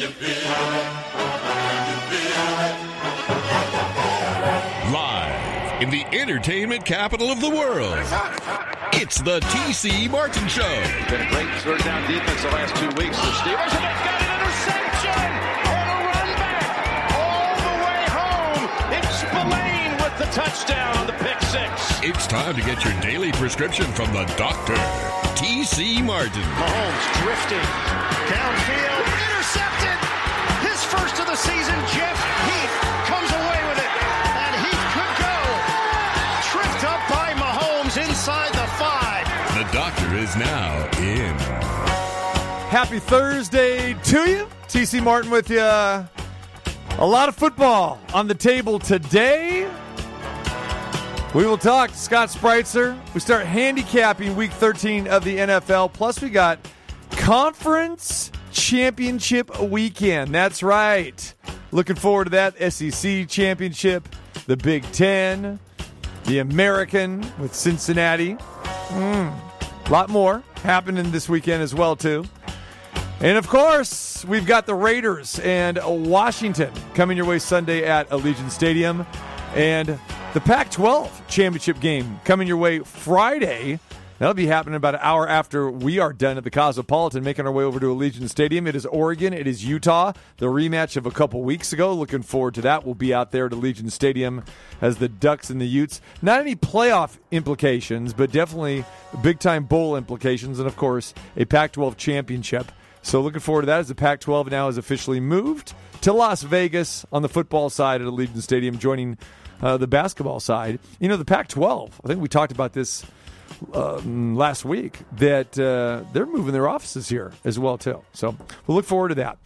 Live in the entertainment capital of the world, it's the TC Martin Show. Been a great third down defense the last two weeks. The Steelers, and they've got an interception and a run back all the way home. It's Spillane with the touchdown on the pick six. It's time to get your daily prescription from the doctor, TC Martin. Mahomes drifting downfield, season. Jeff Heath comes away with it, and Heath could go. Tripped up by Mahomes inside the five. The doctor is now in. Happy Thursday to you. TC Martin with you. A lot of football on the table today. We will talk to Scott Spritzer. We start handicapping week 13 of the NFL. Plus, we got conference championship weekend. That's right. Looking forward to that. SEC championship, the Big Ten, the American with Cincinnati. A lot more happening this weekend as well, too. And of course, we've got the Raiders and Washington coming your way Sunday at Allegiant Stadium. And the Pac 12 championship game coming your way Friday. That'll be happening about an hour after we are done at the Cosmopolitan, making our way over to Allegiant Stadium. It is Oregon, it is Utah, the rematch of a couple weeks ago. Looking forward to that. We'll be out there at Allegiant Stadium as the Ducks and the Utes. Not any playoff implications, but definitely big time bowl implications, and of course, a Pac 12 championship. So looking forward to that as the Pac 12 now has officially moved to Las Vegas on the football side at Allegiant Stadium, joining uh, the basketball side. You know, the Pac 12, I think we talked about this um, last week, that uh, they're moving their offices here as well, too. So we'll look forward to that.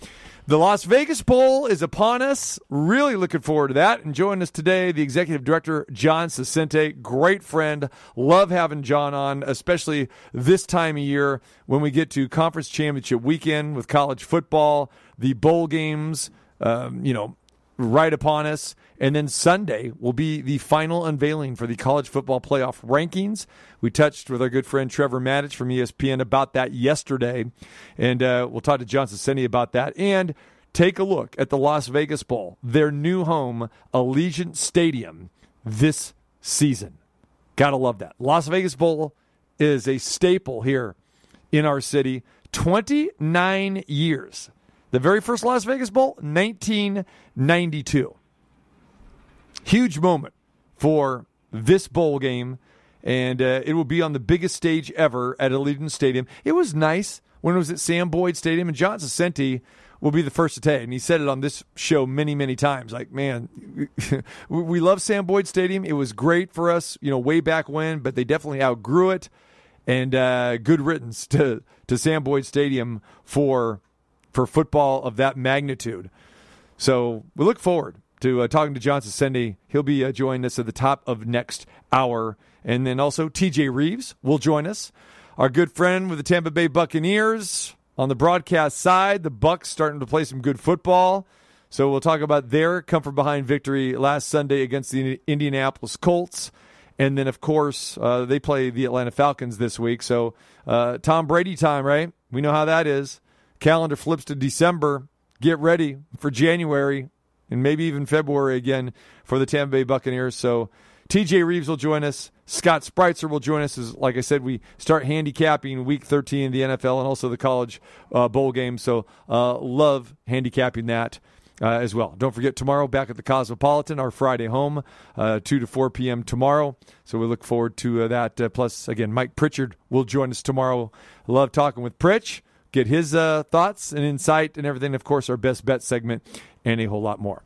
The Las Vegas Bowl is upon us. Really looking forward to that. And joining us today, the executive director, John Saccenti. Great friend. Love having John on, especially this time of year when we get to conference championship weekend with college football, the bowl games, um, you know, right upon us. And then Sunday will be the final unveiling for the college football playoff rankings. We touched with our good friend Trevor Matich from ESPN about that yesterday. And uh, we'll talk to John Saccenti about that. And take a look at the Las Vegas Bowl, their new home, Allegiant Stadium, this season. Gotta love that. Las Vegas Bowl is a staple here in our city. 29 years. The very first Las Vegas Bowl, 1992. Huge moment for this bowl game, and uh, it will be on the biggest stage ever at Allegiant Stadium. It was nice when it was at Sam Boyd Stadium, and John Saccenti will be the first to tell you. And he said it on this show many, many times. Like, man, we- love Sam Boyd Stadium. It was great for us, you know, way back when, but they definitely outgrew it. And uh, good riddance to to Sam Boyd Stadium for for football of that magnitude. So we look forward to uh, talking to John Cindy. He'll be uh, joining us at the top of next hour. And then also TJ Rives will join us, our good friend with the Tampa Bay Buccaneers. On the broadcast side, the Bucks starting to play some good football. So we'll talk about their come from behind victory last Sunday against the Indianapolis Colts. And then, of course, uh, they play the Atlanta Falcons this week. So uh, Tom Brady time, right? We know how that is. Calendar flips to December. Get ready for January and maybe even February again for the Tampa Bay Buccaneers. So TJ Rives will join us. Scott Spritzer will join us as, like I said, we start handicapping Week 13 in the NFL and also the college uh, bowl game. So uh, love handicapping that. Uh, as well. Don't forget tomorrow back at the Cosmopolitan, our Friday home, uh, 2 to 4 p.m. tomorrow. So we look forward to uh, that. Uh, plus, again, Mike Pritchard will join us tomorrow. Love talking with Pritch, get his uh, thoughts and insight and everything. Of course, our best bet segment and a whole lot more.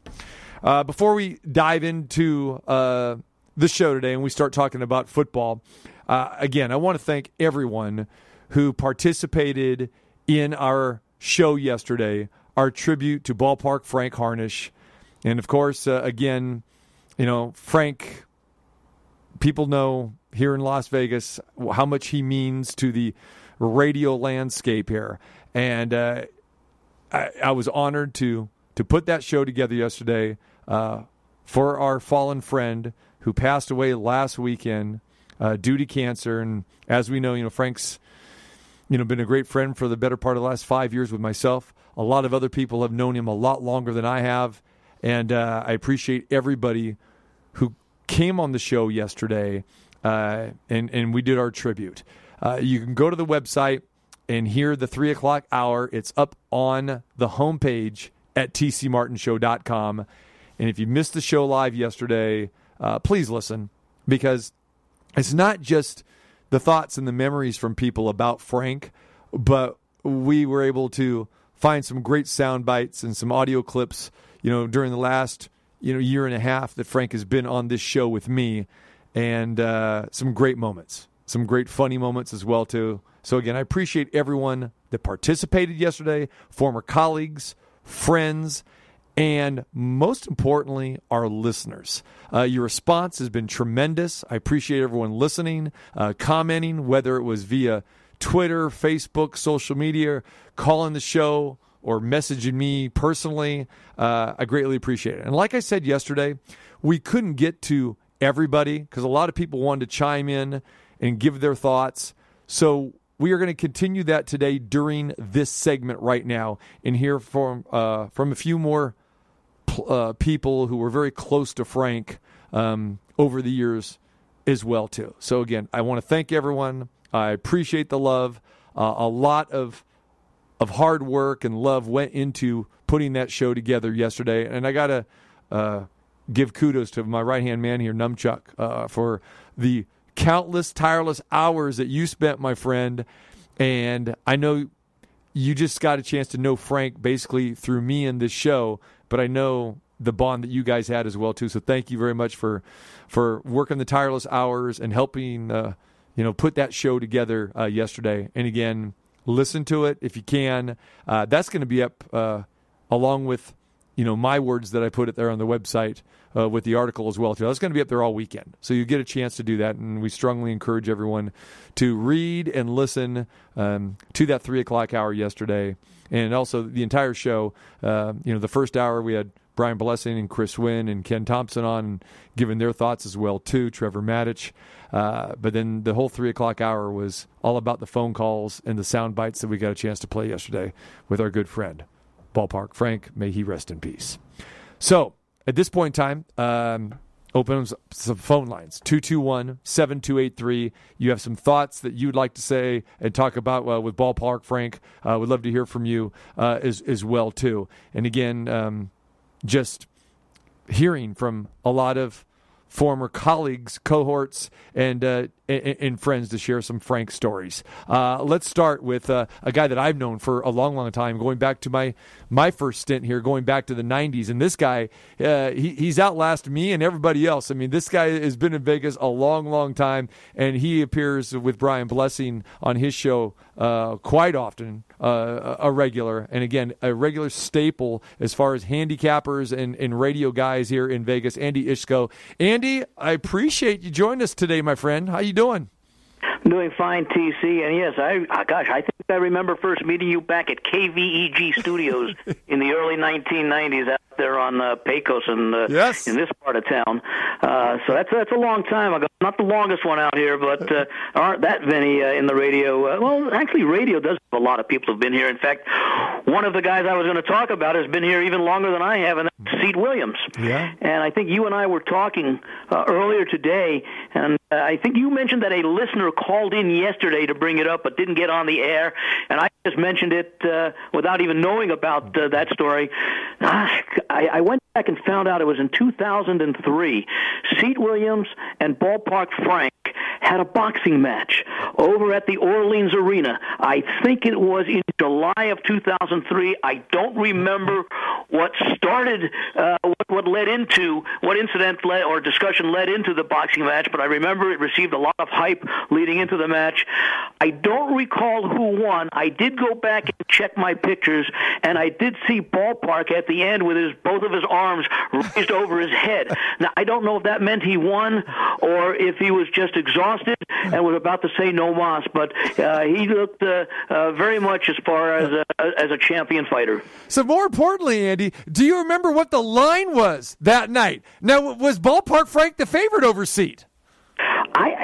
Uh, before we dive into uh, the show today and we start talking about football, uh, again, I want to thank everyone who participated in our show yesterday, our tribute to Ballpark Frank Harnish. And of course, uh, again, you know, Frank, people know here in Las Vegas how much he means to the radio landscape here. And uh, I, I was honored to to put that show together yesterday uh, for our fallen friend who passed away last weekend uh, due to cancer. And as we know, you know Frank's you know, been a great friend for the better part of the last five years with myself. A lot of other people have known him a lot longer than I have, and uh, I appreciate everybody who came on the show yesterday, uh, and and we did our tribute. Uh, you can go to the website and hear the three o'clock hour. It's up on the homepage at tcmartinshow.com. And if you missed the show live yesterday, uh, please listen because it's not just the thoughts and the memories from people about Frank, but we were able to find some great sound bites and some audio clips, you know, during the last, you know, year and a half that Frank has been on this show with me and uh, some great moments, some great funny moments as well too. So again, I appreciate everyone that participated yesterday, former colleagues, friends, and most importantly, our listeners. Uh, your response has been tremendous. I appreciate everyone listening, uh, commenting, whether it was via Twitter, Facebook, social media, calling the show, or messaging me personally. Uh, I greatly appreciate it. And like I said yesterday, we couldn't get to everybody because a lot of people wanted to chime in and give their thoughts. So we are going to continue that today during this segment right now and hear from uh, from a few more uh, people who were very close to Frank um, over the years as well too. So again, I want to thank everyone. I appreciate the love. Uh, a lot of of hard work and love went into putting that show together yesterday, and I got to uh, give kudos to my right hand man here, Numchuck, uh, for the countless tireless hours that you spent, my friend. And I know you just got a chance to know Frank basically through me and this show, but I know the bond that you guys had as well too. So thank you very much for for working the tireless hours and helping uh, you know put that show together uh, yesterday. And again, listen to it if you can. Uh, that's going to be up uh, along with you know my words that I put it there on the website uh, with the article as well too. That's going to be up there all weekend, so you get a chance to do that, and we strongly encourage everyone to read and listen um, to that three o'clock hour yesterday, and also the entire show. Uh, you know, the first hour we had Brian Blessing and Chris Wynn and Ken Thompson on, giving their thoughts as well too. Trevor Matich, uh, but then the whole three o'clock hour was all about the phone calls and the sound bites that we got a chance to play yesterday with our good friend, Ballpark Frank. May he rest in peace. So at this point in time, um, open some phone lines 221 7283. You have some thoughts that you'd like to say and talk about uh, with Ballpark Frank. Uh, would love to hear from you uh, as, as well, too. And again, um, just hearing from a lot of former colleagues, cohorts, and, uh, and, friends to share some frank stories. Uh, let's start with uh, a guy that I've known for a long, long time, going back to my my first stint here, going back to the '90s. And this guy, uh, he, he's outlasted me and everybody else. I mean, this guy has been in Vegas a long, long time, and he appears with Brian Blessing on his show uh, quite often, uh, a regular, and again, a regular staple as far as handicappers and, and radio guys here in Vegas. Andy Iskoe, Andy, I appreciate you joining us today, my friend. How you doing? Doing fine, TC. And yes, I uh, gosh, I think I remember first meeting you back at KVEG Studios in the early 1990s out there on uh, Pecos and uh, yes. in this part of town. Uh, so that's that's a long time ago. Not the longest one out here, but uh, aren't that many uh, in the radio? Uh, well, actually, radio does have a lot of people have been here. In fact, one of the guys I was going to talk about has been here even longer than I have, and that's Seat Williams. Yeah. And I think you and I were talking uh, earlier today, and uh, I think you mentioned that a listener called in yesterday to bring it up, but didn't get on the air, and I just mentioned it uh, without even knowing about uh, that story. Ah, I, I went back and found out it was in 2003. Seat Williams and Ballpark Frank had a boxing match over at the Orleans Arena. I think it was in July of 2003. I don't remember what started, uh, what, what led into, what incident led or discussion led into the boxing match, but I remember it received a lot of hype leading into the match. I don't recall who won. I did go back and check my pictures, and I did see Ballpark at the end with his both of his arms raised over his head. Now I don't know if that meant he won or if he was just exhausted and was about to say no mas, but uh, he looked uh, uh, very much as far as a, as a champion fighter. So more importantly, Andy, do you remember what the line was that night? Now, was Ballpark Frank the favorite over Seat?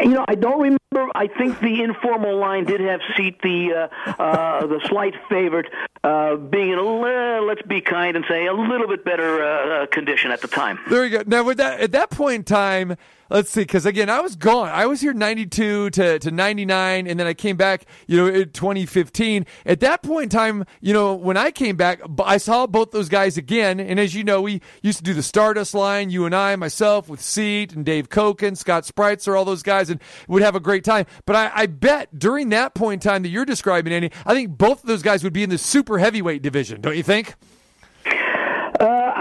You know, I don't remember. I think the informal line did have seat the uh, uh, the slight favorite uh, being in a let's be kind and say a little bit better uh, uh condition at the time. There you go. Now, with that at that point in time, let's see, because again, I was gone. I was here 92 to, to 99, and then I came back, you know, in 2015. At that point in time, you know, when I came back, I saw both those guys again. And as you know, we used to do the Stardust line, you and I, myself, with Seat and Dave Cokin, Scott Spritzer, all those guys, and would have a great time. But I, I bet during that point in time that you're describing, Andy, I think both of those guys would be in the super heavyweight division, don't you think?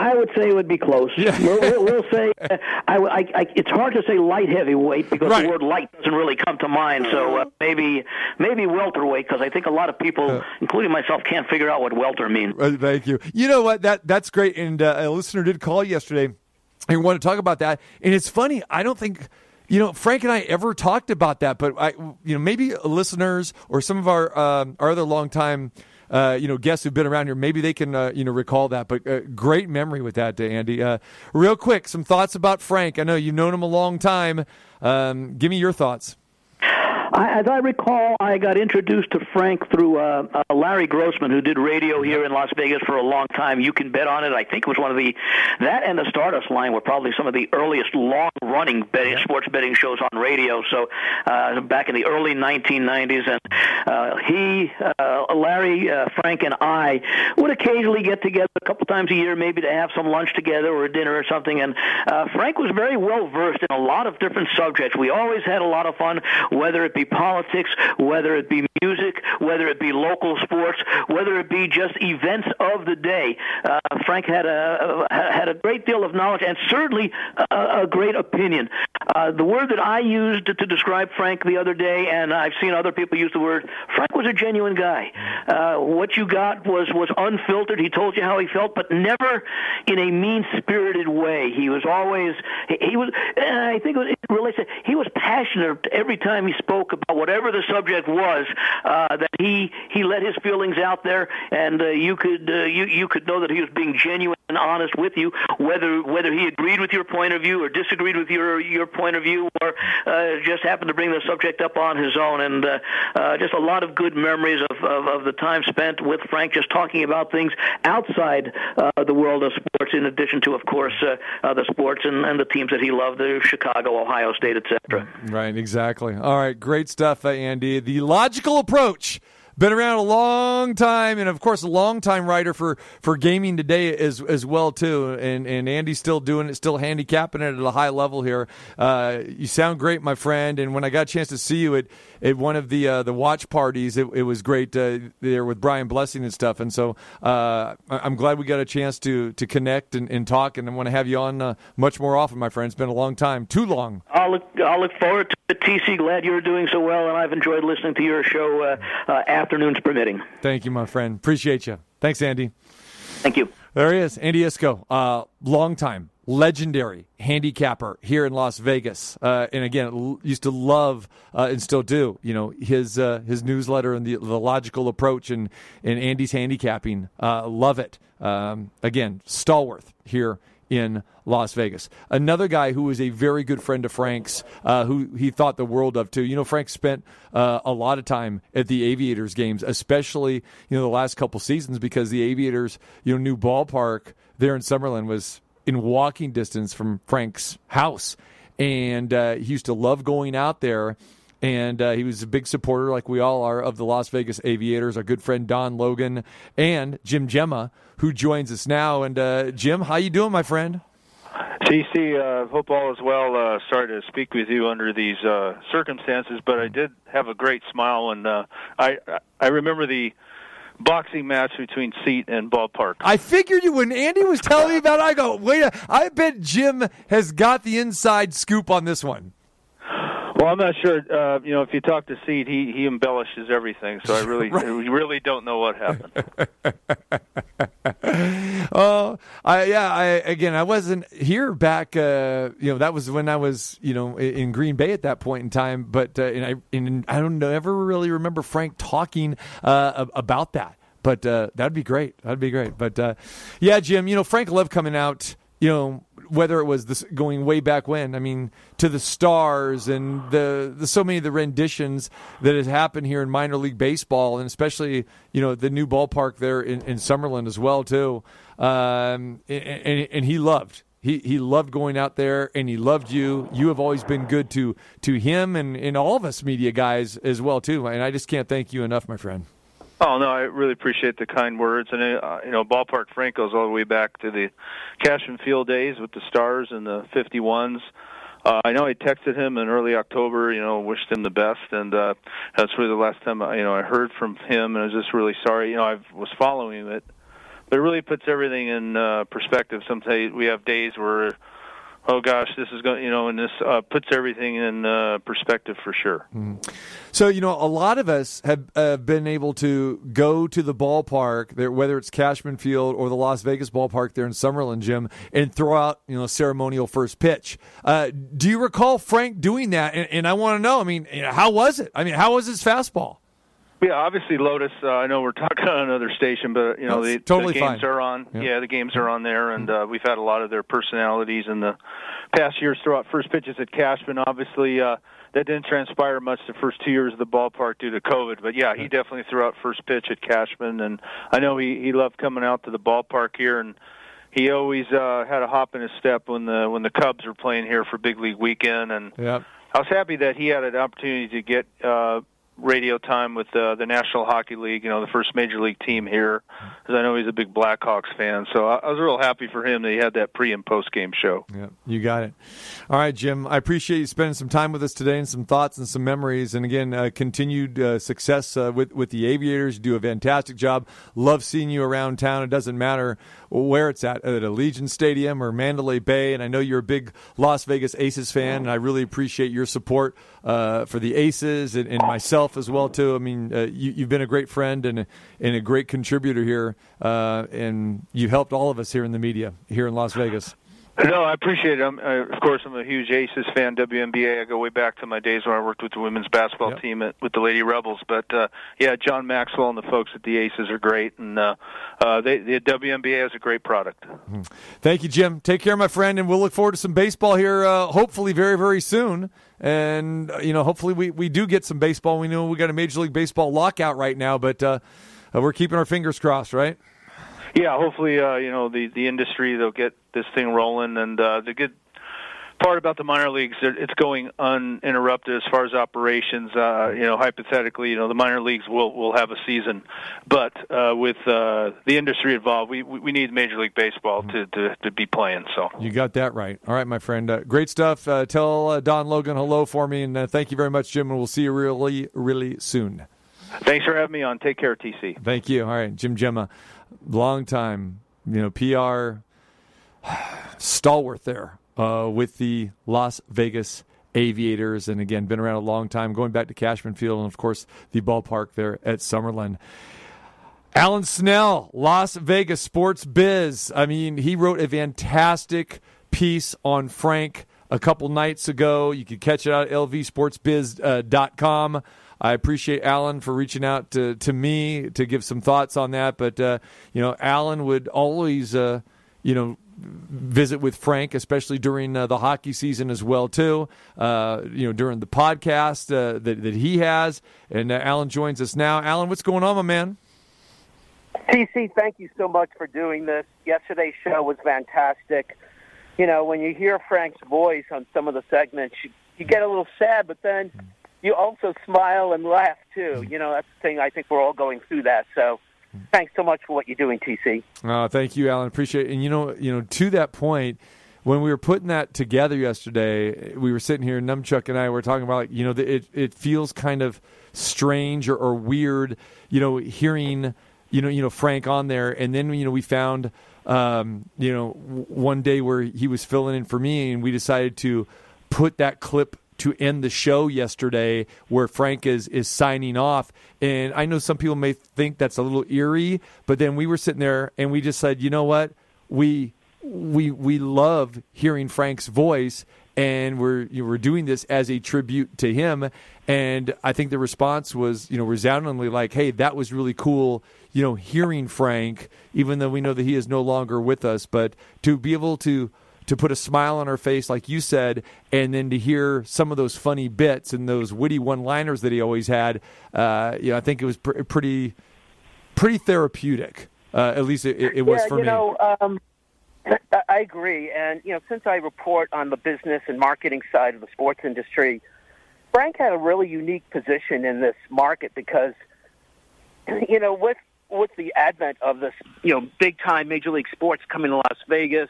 I would say it would be close. Yeah. we'll, we'll, say uh, I, I, I, it's hard to say light heavyweight because right. the word light doesn't really come to mind. So uh, maybe maybe welterweight because I think a lot of people, uh, including myself, can't figure out what welter means. Uh, thank you. You know what? That that's great. And uh, a listener did call yesterday and want to talk about that. And it's funny. I don't think. You know, Frank and I ever talked about that, but I, you know, maybe listeners or some of our um, our other longtime uh, you know guests who've been around here, maybe they can uh, you know recall that. But uh, great memory with that, day, Andy. Uh, real quick, some thoughts about Frank. I know you've known him a long time. Um, give me your thoughts. I, as I recall, I got introduced to Frank through uh, uh, Larry Grossman, who did radio here in Las Vegas for a long time. You can bet on it. I think it was one of the that and the Stardust line were probably some of the earliest long-running betting, sports betting shows on radio. So uh, back in the early 1990s, and uh, he, uh, Larry, uh, Frank, and I would occasionally get together a couple times a year, maybe to have some lunch together or a dinner or something. And uh, Frank was very well versed in a lot of different subjects. We always had a lot of fun, whether it be politics, whether it be music, whether it be local sports, whether it be just events of the day. Uh, Frank had a had a great deal of knowledge and certainly a, a great opinion. Uh, the word that I used to describe Frank the other day, and I've seen other people use the word, Frank was a genuine guy. Uh, what you got was was unfiltered. He told you how he felt, but never in a mean spirited way. He was always he, he was. I think it really he was passionate every time he spoke about whatever the subject was. Uh, that he he let his feelings out there, and uh, you could uh, you you could know that he was being genuine and honest with you, whether whether he agreed with your point of view or disagreed with your your point of view, or uh, just happened to bring the subject up on his own. And uh, uh, just a lot of good memories of, of of the time spent with Frank, just talking about things outside uh, the world of sports, in addition to, of course, uh, uh, the sports and, and the teams that he loved, the Chicago, Ohio State, etc. Right, exactly. All right, great stuff, uh, Andy. The logical approach been around a long time, and of course, a long time writer for, for gaming today as as well too. And and Andy's still doing it, still handicapping it at a high level here. Uh, you sound great, my friend. And when I got a chance to see you at, at one of the uh, the watch parties, it, it was great uh, there with Brian Blessing and stuff. And so uh, I'm glad we got a chance to to connect and, and talk. And I want to have you on uh, much more often, my friend. It's been a long time, too long. I'll look I'll look forward to TC. Glad you're doing so well, and I've enjoyed listening to your show uh, afternoons permitting. Thank you, my friend. Appreciate you. Thanks, Andy. Thank you. There he is, Andy Iskoe, uh, long time, legendary handicapper here in Las Vegas, uh, and again l- used to love uh, and still do. You know his uh, his newsletter and the, the logical approach and and Andy's handicapping. Uh, love it. Um, again, stalwart here in Las Vegas. Another guy who was a very good friend of Frank's, uh, who he thought the world of too. You know, Frank spent uh, a lot of time at the Aviators games, especially you know the last couple seasons because the Aviators, you know, new ballpark there in Summerlin was in walking distance from Frank's house, and uh, he used to love going out there and uh, he was a big supporter, like we all are, of the Las Vegas Aviators. Our good friend Don Logan and Jim Gemma, who joins us now. And uh, Jim, how you doing, my friend? TC, uh, hope all is well. Uh, sorry to speak with you under these uh, circumstances, but I did have a great smile, and uh, I I remember the boxing match between Seat and Ballpark. I figured you when Andy was telling me about it, I go, wait, a, I bet Jim has got the inside scoop on this one. Well, I'm not sure. Uh, you know, if you talk to Seed, he he embellishes everything. So I really, right. I really don't know what happened. oh, I yeah. I again, I wasn't here back. Uh, you know, that was when I was you know in Green Bay at that point in time. But uh, and I and I don't ever really remember Frank talking uh, about that. But uh, that'd be great. That'd be great. But uh, yeah, Jim, you know, Frank loved coming out you know, whether it was this going way back when. I mean, to the stars and the, the so many of the renditions that has happened here in minor league baseball, and especially you know the new ballpark there in, in Summerlin as well too. Um, and, and, and he loved he he loved going out there and he loved you. You have always been good to to him and, and all of us media guys as well too. And I just can't thank you enough, my friend. Oh no, I really appreciate the kind words, and uh, you know, Ballpark Frank goes all the way back to the Cashman Field days with the Stars and the 51s. Uh, I know I texted him in early October, you know, wished him the best, and uh, that's really the last time I, you know I heard from him, and I was just really sorry. You know, I was following it, but it really puts everything in uh, perspective. Sometimes we have days where oh gosh, this is going, you know, and this uh, puts everything in uh, perspective for sure. Mm. So, you know, a lot of us have uh, been able to go to the ballpark, there, whether it's Cashman Field or the Las Vegas ballpark there in Summerlin, Jim, and throw out, you know, ceremonial first pitch. Uh, do you recall Frank doing that? And, and I want to know, I mean, how was it? I mean, how was his fastball? Yeah, obviously Lotus. Uh, I know we're talking on another station, but you know the, totally the games fine. are on. Yep. Yeah, the games are on there, and uh, we've had a lot of their personalities in the past years throw out first pitches at Cashman. Obviously, uh, that didn't transpire much the first two years of the ballpark due to COVID. But yeah, he definitely threw out first pitch at Cashman, and I know he he loved coming out to the ballpark here and he always uh had a hop in his step when the when the Cubs were playing here for big league weekend and Yep. I was happy that he had an opportunity to get uh radio time with uh, the National Hockey League, you know, the first major league team here, because I know he's a big Blackhawks fan. So I, I was real happy for him that he had that pre and post game show. Yeah, you got it. All right, Jim. I appreciate you spending some time with us today and some thoughts and some memories. And again, uh, continued uh, success uh, with with the Aviators. You do a fantastic job. Love seeing you around town. It doesn't matter where it's at, at Allegiant Stadium or Mandalay Bay. And I know you're a big Las Vegas Aces fan, and I really appreciate your support uh, for the Aces and, and myself as well too. I mean, uh, you, you've been a great friend and a, and a great contributor here, uh, and you helped all of us here in the media here in Las Vegas. No, I appreciate it. I'm, uh, of course, I'm a huge Aces fan, WNBA. I go way back to my days when I worked with the women's basketball Yep. team at, with the Lady Rebels. But uh, yeah, John Maxwell and the folks at the Aces are great, and uh, uh, they, the WNBA is a great product. Thank you, Jim. Take care, my friend, and we'll look forward to some baseball here, uh, hopefully very, very soon. And uh, you know, hopefully we, we do get some baseball. We know we got a Major League Baseball lockout right now, but uh, uh, we're keeping our fingers crossed, right? Yeah, hopefully, uh, you know, the the industry they'll get this thing rolling, and uh, the good part about the minor leagues, it's going uninterrupted as far as operations. Uh, you know, hypothetically, you know, the minor leagues will will have a season, but uh, with uh, the industry involved, we we need Major League Baseball to to, to be playing. So. You got that right. All right, my friend. Uh, great stuff. Uh, tell uh, Don Logan hello for me, and uh, thank you very much, Jim. And we'll see you really, really soon. Thanks for having me on. Take care, TC. Thank you. All right, Jim Gemma, long time, you know, PR stalwart there uh, with the Las Vegas Aviators, and again, been around a long time, going back to Cashman Field, and of course the ballpark there at Summerlin. Alan Snell, Las Vegas Sports Biz. I mean, he wrote a fantastic piece on Frank a couple nights ago. You can catch it out at lvsportsbiz.com. I appreciate Alan for reaching out to, to me to give some thoughts on that. But, uh, you know, Alan would always, uh, you know, visit with Frank, especially during uh, the hockey season as well too. Uh, you know, during the podcast uh, that that he has, and uh, Alan joins us now. Alan, what's going on, my man? TC, thank you so much for doing this. Yesterday's show was fantastic. You know, when you hear Frank's voice on some of the segments, you, you get a little sad, but then you also smile and laugh too. You know, that's the thing. I think we're all going through that. So, thanks so much for what you're doing, TC. Uh, thank you, Alan. Appreciate it. And you know, you know, to that point, when we were putting that together yesterday, we were sitting here, Numchuck and I were talking about, like, you know, it it feels kind of strange or, or weird, you know, hearing, you know, you know Frank on there, and then you know we found, um, you know, one day where he was filling in for me, and we decided to put that clip to end the show yesterday where Frank is is signing off. And I know some people may think that's a little eerie but then we were sitting there and we just said you know what? We we we love hearing Frank's voice and we're you we're doing this as a tribute to him. And I think the response was you know resoundingly like hey that was really cool you know hearing Frank even though we know that he is no longer with us. But to be able to to put a smile on her face, like you said, and then to hear some of those funny bits and those witty one-liners that he always had. Uh, you know, I think it was pr- pretty pretty therapeutic. Uh, at least it, it was yeah, for you me. know, um, I agree. And, you know, since I report on the business and marketing side of the sports industry, Frank had a really unique position in this market because, you know, with with the advent of this, you know, big time Major League Sports coming to Las Vegas,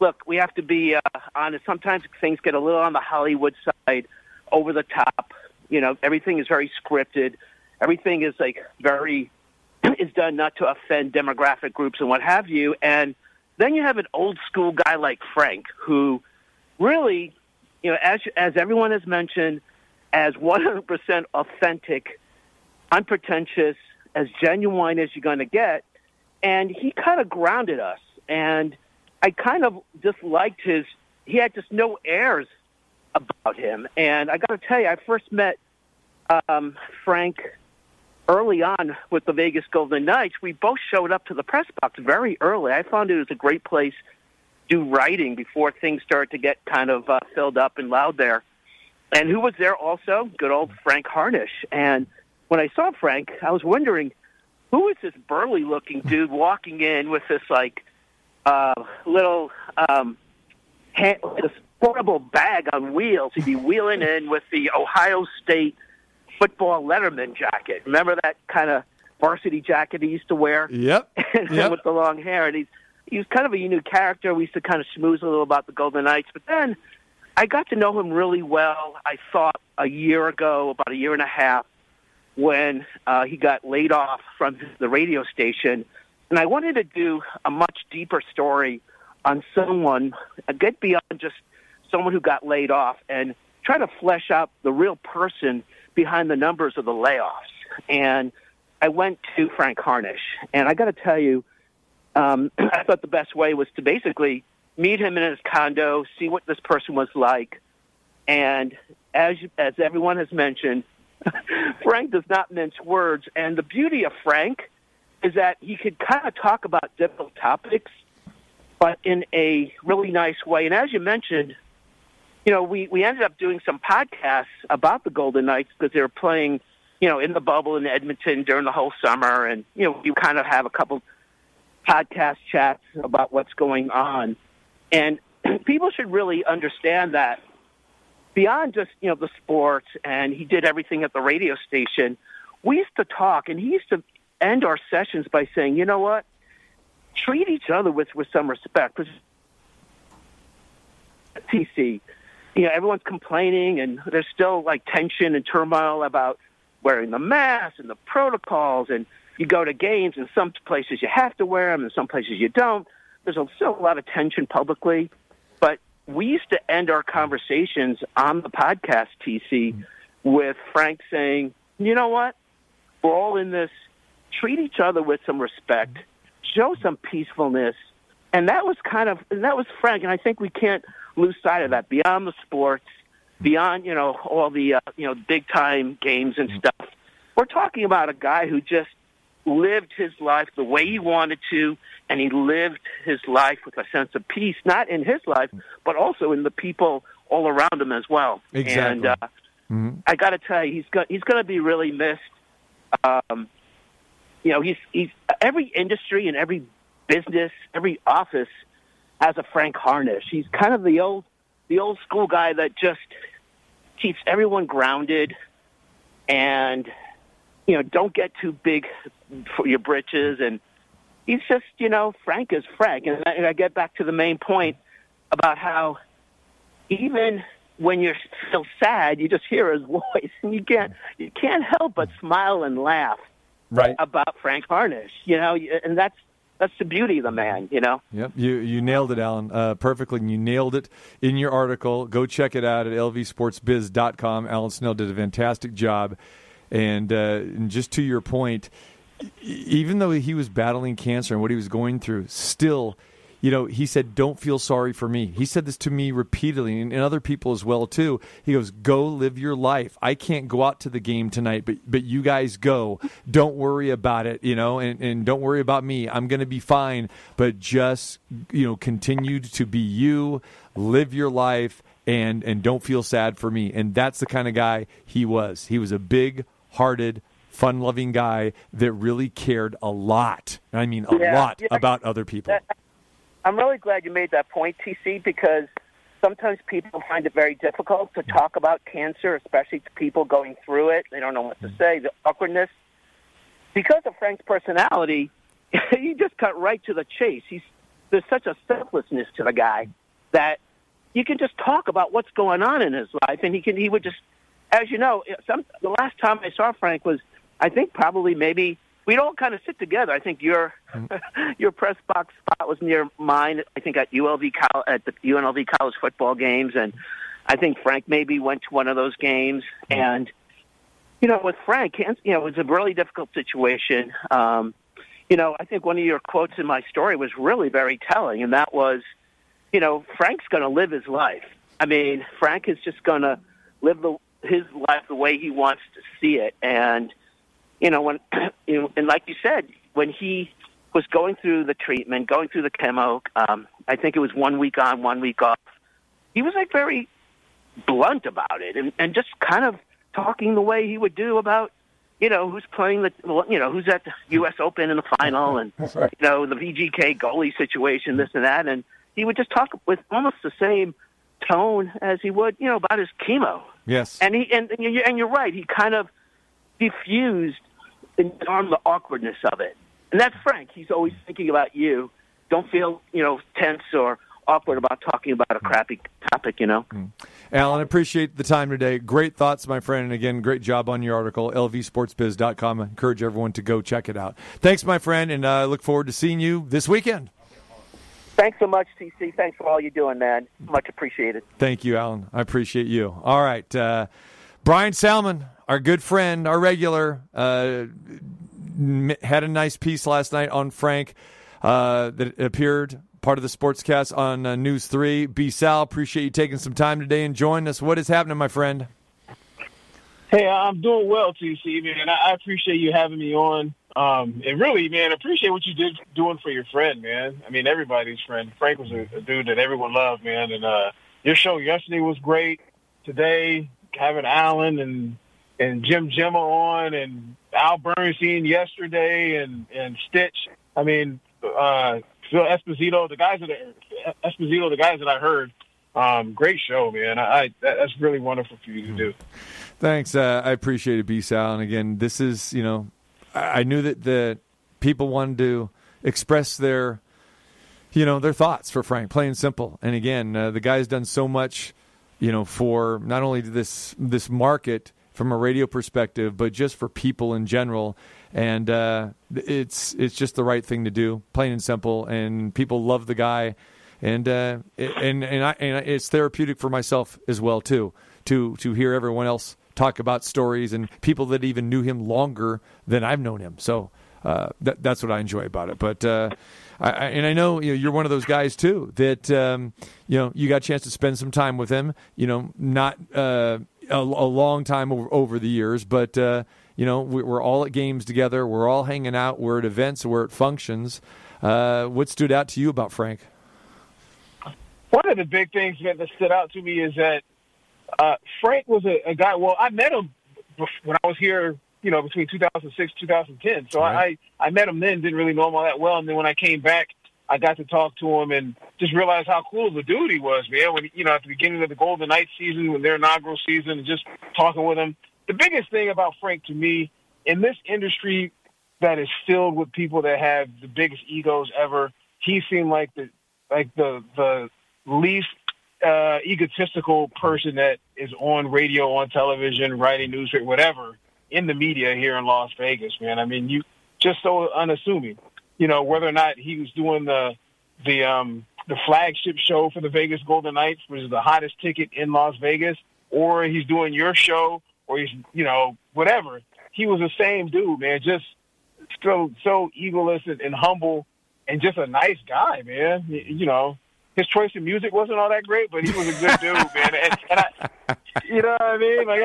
look, we have to be uh, honest. Sometimes things get a little on the Hollywood side, over the top. You know, everything is very scripted. Everything is like very is done not to offend demographic groups and what have you. And then you have an old school guy like Frank, who really, you know, as as everyone has mentioned, as 100% authentic, unpretentious, as genuine as you're going to get, and he kind of grounded us. And I kind of just liked his. He had just no airs about him. And I got to tell you, I first met um, Frank early on with the Vegas Golden Knights. We both showed up to the press box very early. I found it was a great place to do writing before things started to get kind of uh, filled up and loud there. And who was there also? Good old Frank Harnish. And when I saw Frank, I was wondering who is this burly looking dude walking in with this like uh, little um, hand, this portable bag on wheels. He'd be wheeling in with the Ohio State football Letterman jacket. Remember that kind of varsity jacket he used to wear? Yep. yep. with the long hair. And he's he was kind of a unique character. We used to kind of schmooze a little about the Golden Knights, but then I got to know him really well. I thought a year ago, about a year and a half, when uh, he got laid off from the radio station, and I wanted to do a much deeper story on someone, get beyond just someone who got laid off, and try to flesh out the real person behind the numbers of the layoffs. And I went to Frank Harnish, and I got to tell you, um, I thought the best way was to basically meet him in his condo, see what this person was like, and as as everyone has mentioned, Frank does not mince words. And the beauty of Frank is that he could kind of talk about difficult topics, but in a really nice way. And as you mentioned, you know, we, we ended up doing some podcasts about the Golden Knights because they were playing, you know, in the bubble in Edmonton during the whole summer. And, you know, we kind of have a couple podcast chats about what's going on. And people should really understand that beyond just, you know, the sports and he did everything at the radio station, we used to talk and he used to end our sessions by saying, you know what? Treat each other with, with some respect. Because TC, you know, everyone's complaining and there's still like tension and turmoil about wearing the mask and the protocols. And you go to games and some places you have to wear them and some places you don't. There's still a lot of tension publicly. But we used to end our conversations on the podcast, TC, with Frank saying, you know what? We're all in this. Treat each other with some respect. Show some peacefulness. And that was kind of, and that was Frank. And I think we can't lose sight of that beyond the sports, beyond, you know, all the, uh, you know, big time games and stuff. We're talking about a guy who just lived his life the way he wanted to, and he lived his life with a sense of peace, not in his life, but also in the people all around him as well. Exactly. And uh, mm-hmm. I got to tell you, he's got, he's going to be really missed. Um, you know, he's he's every industry and every business, every office has a Frank Harnish. He's kind of the old the old school guy that just keeps everyone grounded and you know, don't get too big for your britches. And he's just, you know, Frank is Frank. And I, and I get back to the main point about how even when you're still sad, you just hear his voice, and you can't you can't help but smile and laugh right. about Frank Harnish. You know, and that's that's the beauty of the man, you know. Yep, you you nailed it, Alan, uh, perfectly. You nailed it in your article. Go check it out at lvsportsbiz.com. Alan Snell did a fantastic job. And, uh, and just to your point, even though he was battling cancer and what he was going through, still you know, he said, "Don't feel sorry for me." He said this to me repeatedly, and, and other people as well too. He goes, "Go live your life. I can't go out to the game tonight, but but you guys go. Don't worry about it, you know, and, and don't worry about me. I'm going to be fine. But just you know, continue to be you, live your life." And, and don't feel sad for me. And that's the kind of guy he was. He was a big hearted, fun loving guy that really cared a lot. I mean, a Yeah, lot yeah. about other people. I'm really glad you made that point, TC, because sometimes people find it very difficult to talk about cancer, especially to people going through it. They don't know what to say, the awkwardness. Because of Frank's personality, he just cut right to the chase. He's there's such a selflessness to the guy that you can just talk about what's going on in his life, and he can he would just, as you know, some the last time I saw Frank was, I think probably maybe we'd all kind of sit together. I think your your press box spot was near mine. I think at ULV at the UNLV college football games, and I think Frank maybe went to one of those games. And you know, with Frank, you know, it was a really difficult situation. Um, you know, I think one of your quotes in my story was really very telling, and that was, you know, Frank's going to live his life. I mean, Frank is just going to live the, his life the way he wants to see it, and you know, when you know, and like you said, when he was going through the treatment, going through the chemo, um, I think it was one week on, one week off. He was like very blunt about it, and, and just kind of talking the way he would do about, you know, who's playing the, you know, who's at the U.S. Open in the final, and you know, the VGK goalie situation, this and that, and he would just talk with almost the same tone as he would, you know, about his chemo. Yes. And he and and you're right. He kind of diffused and armed the awkwardness of it. And that's Frank. He's always thinking about you. Don't feel you know tense or awkward about talking about a crappy topic. You know. Alan, I appreciate the time today. Great thoughts, my friend. And again, great job on your article, lvsportsbiz.com. I encourage everyone to go check it out. Thanks, my friend, and I uh, look forward to seeing you this weekend. Thanks so much, TC. Thanks for all you're doing, man. Much appreciated. Thank you, Alan. I appreciate you. All right. Uh, Brian Salmon, our good friend, our regular, uh, had a nice piece last night on Frank uh, that appeared part of the sportscast on uh, News 3. B. Sal, appreciate you taking some time today and joining us. What is happening, my friend? Hey, I'm doing well, TC, man. I appreciate you having me on. Um, and really, man, appreciate what you did doing for your friend, man. I mean, everybody's friend. Frank was a, a dude that everyone loved, man. And uh, your show yesterday was great. Today, having Alan and and Jim Gemma on, and Al Bernstein yesterday, and and Stitch. I mean, uh, Phil Esposito, the guys that Esposito, the guys that I heard. Um, great show, man. I, I that's really wonderful for you to do. Thanks. Uh, I appreciate it, B. Sal. And again, this is, you know, I, I knew that the people wanted to express their, you know, their thoughts for Frank, plain and simple. And again, uh, the guy's done so much, you know, for not only this this market from a radio perspective, but just for people in general. And uh, it's it's just the right thing to do, plain and simple. And people love the guy, and uh, and and, I, and it's therapeutic for myself as well too to to hear everyone else talk about stories and people that even knew him longer than I've known him. So uh, that, that's what I enjoy about it. But uh, I, and I know, you you're one of those guys too that um, you know you got a chance to spend some time with him. You know, not uh, a, a long time over, over the years, but uh, you know we, we're all at games together. We're all hanging out. We're at events. We're at functions. Uh, what stood out to you about Frank? One of the big things that, that stood out to me is that uh, Frank was a, a guy. Well, I met him when I was here, you know, between 2006 2010. So Right. I I met him then, didn't really know him all that well, and then when I came back, I got to talk to him and just realize how cool of a dude he was, man. When you know, at the beginning of the Golden Knights season, when their inaugural season, and just talking with him. The biggest thing about Frank to me in this industry that is filled with people that have the biggest egos ever, he seemed like the like the the least uh, egotistical person that is on radio, on television, writing newspaper, whatever, in the media here in Las Vegas, man. I mean, you just so unassuming. You know, whether or not he was doing the the um the flagship show for the Vegas Golden Knights, which is the hottest ticket in Las Vegas, or he's doing your show, or he's you know whatever. He was the same dude, man. Just so so egoless and, and humble, and just a nice guy, man. You, you know, his choice in music wasn't all that great, but he was a good dude, man. And, and I, you know what I mean? Like,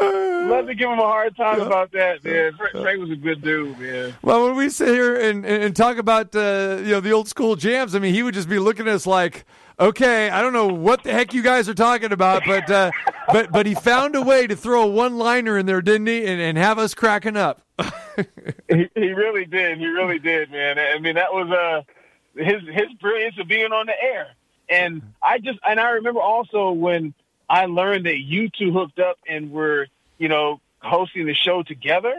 I love to give him a hard time about that, man. Frank, was a good dude, man. Well, when we sit here and, and talk about uh, you know the old school jams, I mean, he would just be looking at us like, okay, I don't know what the heck you guys are talking about, but uh, but but he found a way to throw a one liner in there, didn't he? And, and have us cracking up. he, he really did. He really did, man. I mean, that was uh his his brilliance of being on the air. And I just and I remember also when I learned that you two hooked up and were, you know, hosting the show together.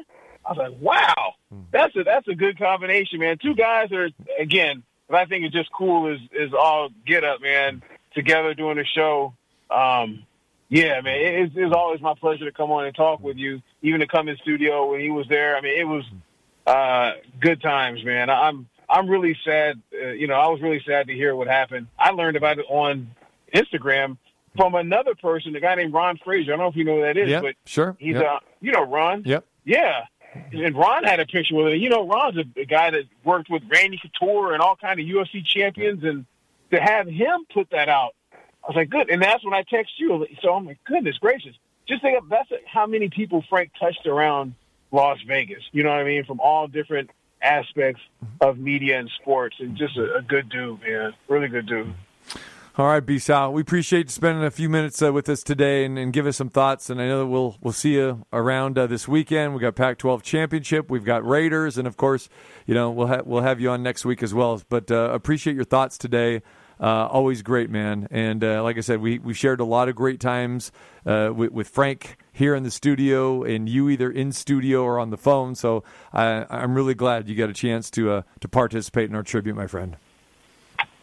I was like, wow, that's a that's a good combination, man. Two guys are again, what I think is just cool is is all get up, man, together doing a show. Um, yeah, man, it, it's, it's always my pleasure to come on and talk with you. Even to come in studio when he was there. I mean, it was uh, good times, man. I'm I'm really sad. Uh, you know, I was really sad to hear what happened. I learned about it on Instagram from another person, a guy named Ron Fraser. I don't know if you know who that is, Yeah, but sure. he's Yep. uh, you know Ron. Yep. Yeah. And Ron had a picture with it. You know, Ron's a, a guy that worked with Randy Couture and all kind of UFC champions, and to have him put that out, I was like, good. And that's when I text you. So I'm like, goodness gracious. Just think of that's how many people Frank touched around Las Vegas. You know what I mean? From all different aspects of media and sports, and just a, a good dude, man. Really good dude. All right, B Sal. We appreciate you spending a few minutes uh, with us today and, and give us some thoughts. And I know that we'll we'll see you around uh, this weekend. We've got Pac-12 championship. We've got Raiders, and of course, you know we'll ha- we'll have you on next week as well. But uh, appreciate your thoughts today. Uh, always great, man. And uh, like I said, we we shared a lot of great times uh, with, with Frank here in the studio, and you either in studio or on the phone. So I, I'm really glad you got a chance to uh, to participate in our tribute, my friend.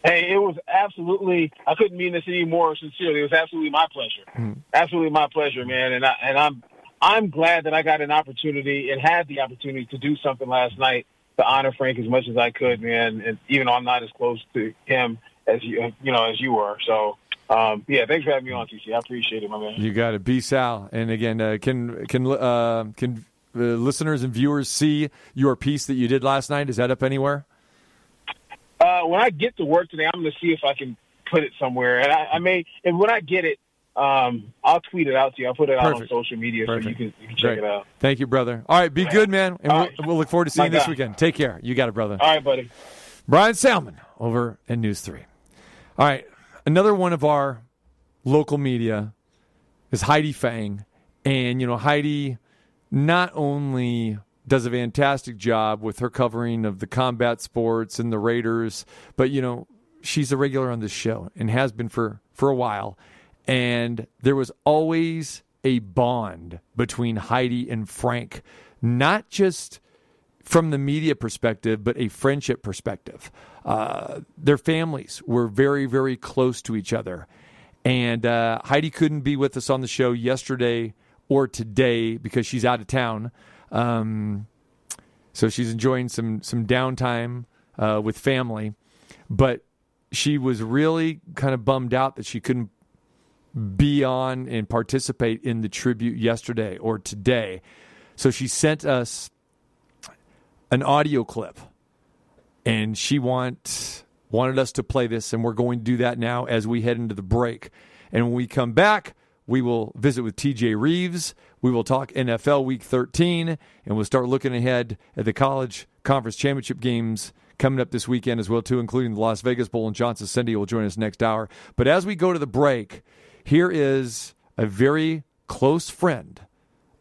Hey, it was absolutely. I couldn't mean this any more sincerely. It was absolutely my pleasure. Absolutely my pleasure, man. And I, and I'm I'm glad that I got an opportunity and had the opportunity to do something last night to honor Frank as much as I could, man. And even though I'm not as close to him as you you know as you were, so. Um, yeah, thanks for having me on, TC. I appreciate it, my man. You got it, B Sal. And again, uh, can can uh, can uh, listeners and viewers see your piece that you did last night? Is that up anywhere? Uh, when I get to work today, I'm going to see if I can put it somewhere. And I, I may, and when I get it, um, I'll tweet it out to you. I'll put it out on social media so you can, you can check Great. it out. Thank you, brother. All right, be good, man, and we'll, right. we'll look forward to seeing you this weekend. Take care. You got it, brother. All right, buddy. Brian Salmon over in News 3. All right, another one of our local media is Heidi Fang. And, you know, Heidi not only does a fantastic job with her covering of the combat sports and the Raiders, but, you know, she's a regular on this show and has been for, for a while. And there was always a bond between Heidi and Frank, not just from the media perspective, but a friendship perspective. Uh, their families were very, very close to each other. And uh, Heidi couldn't be with us on the show yesterday or today because she's out of town. Um, so she's enjoying some some downtime uh, with family. But she was really kind of bummed out that she couldn't be on and participate in the tribute yesterday or today. So she sent us an audio clip. And she want wanted us to play this and we're going to do that now as we head into the break. And when we come back we will visit with TJ Reeves. We will talk NFL week 13 and we'll start looking ahead at the college conference championship games coming up this weekend as well too including the Las Vegas Bowl and John Saccenti will join us next hour. But as we go to the break here is a very close friend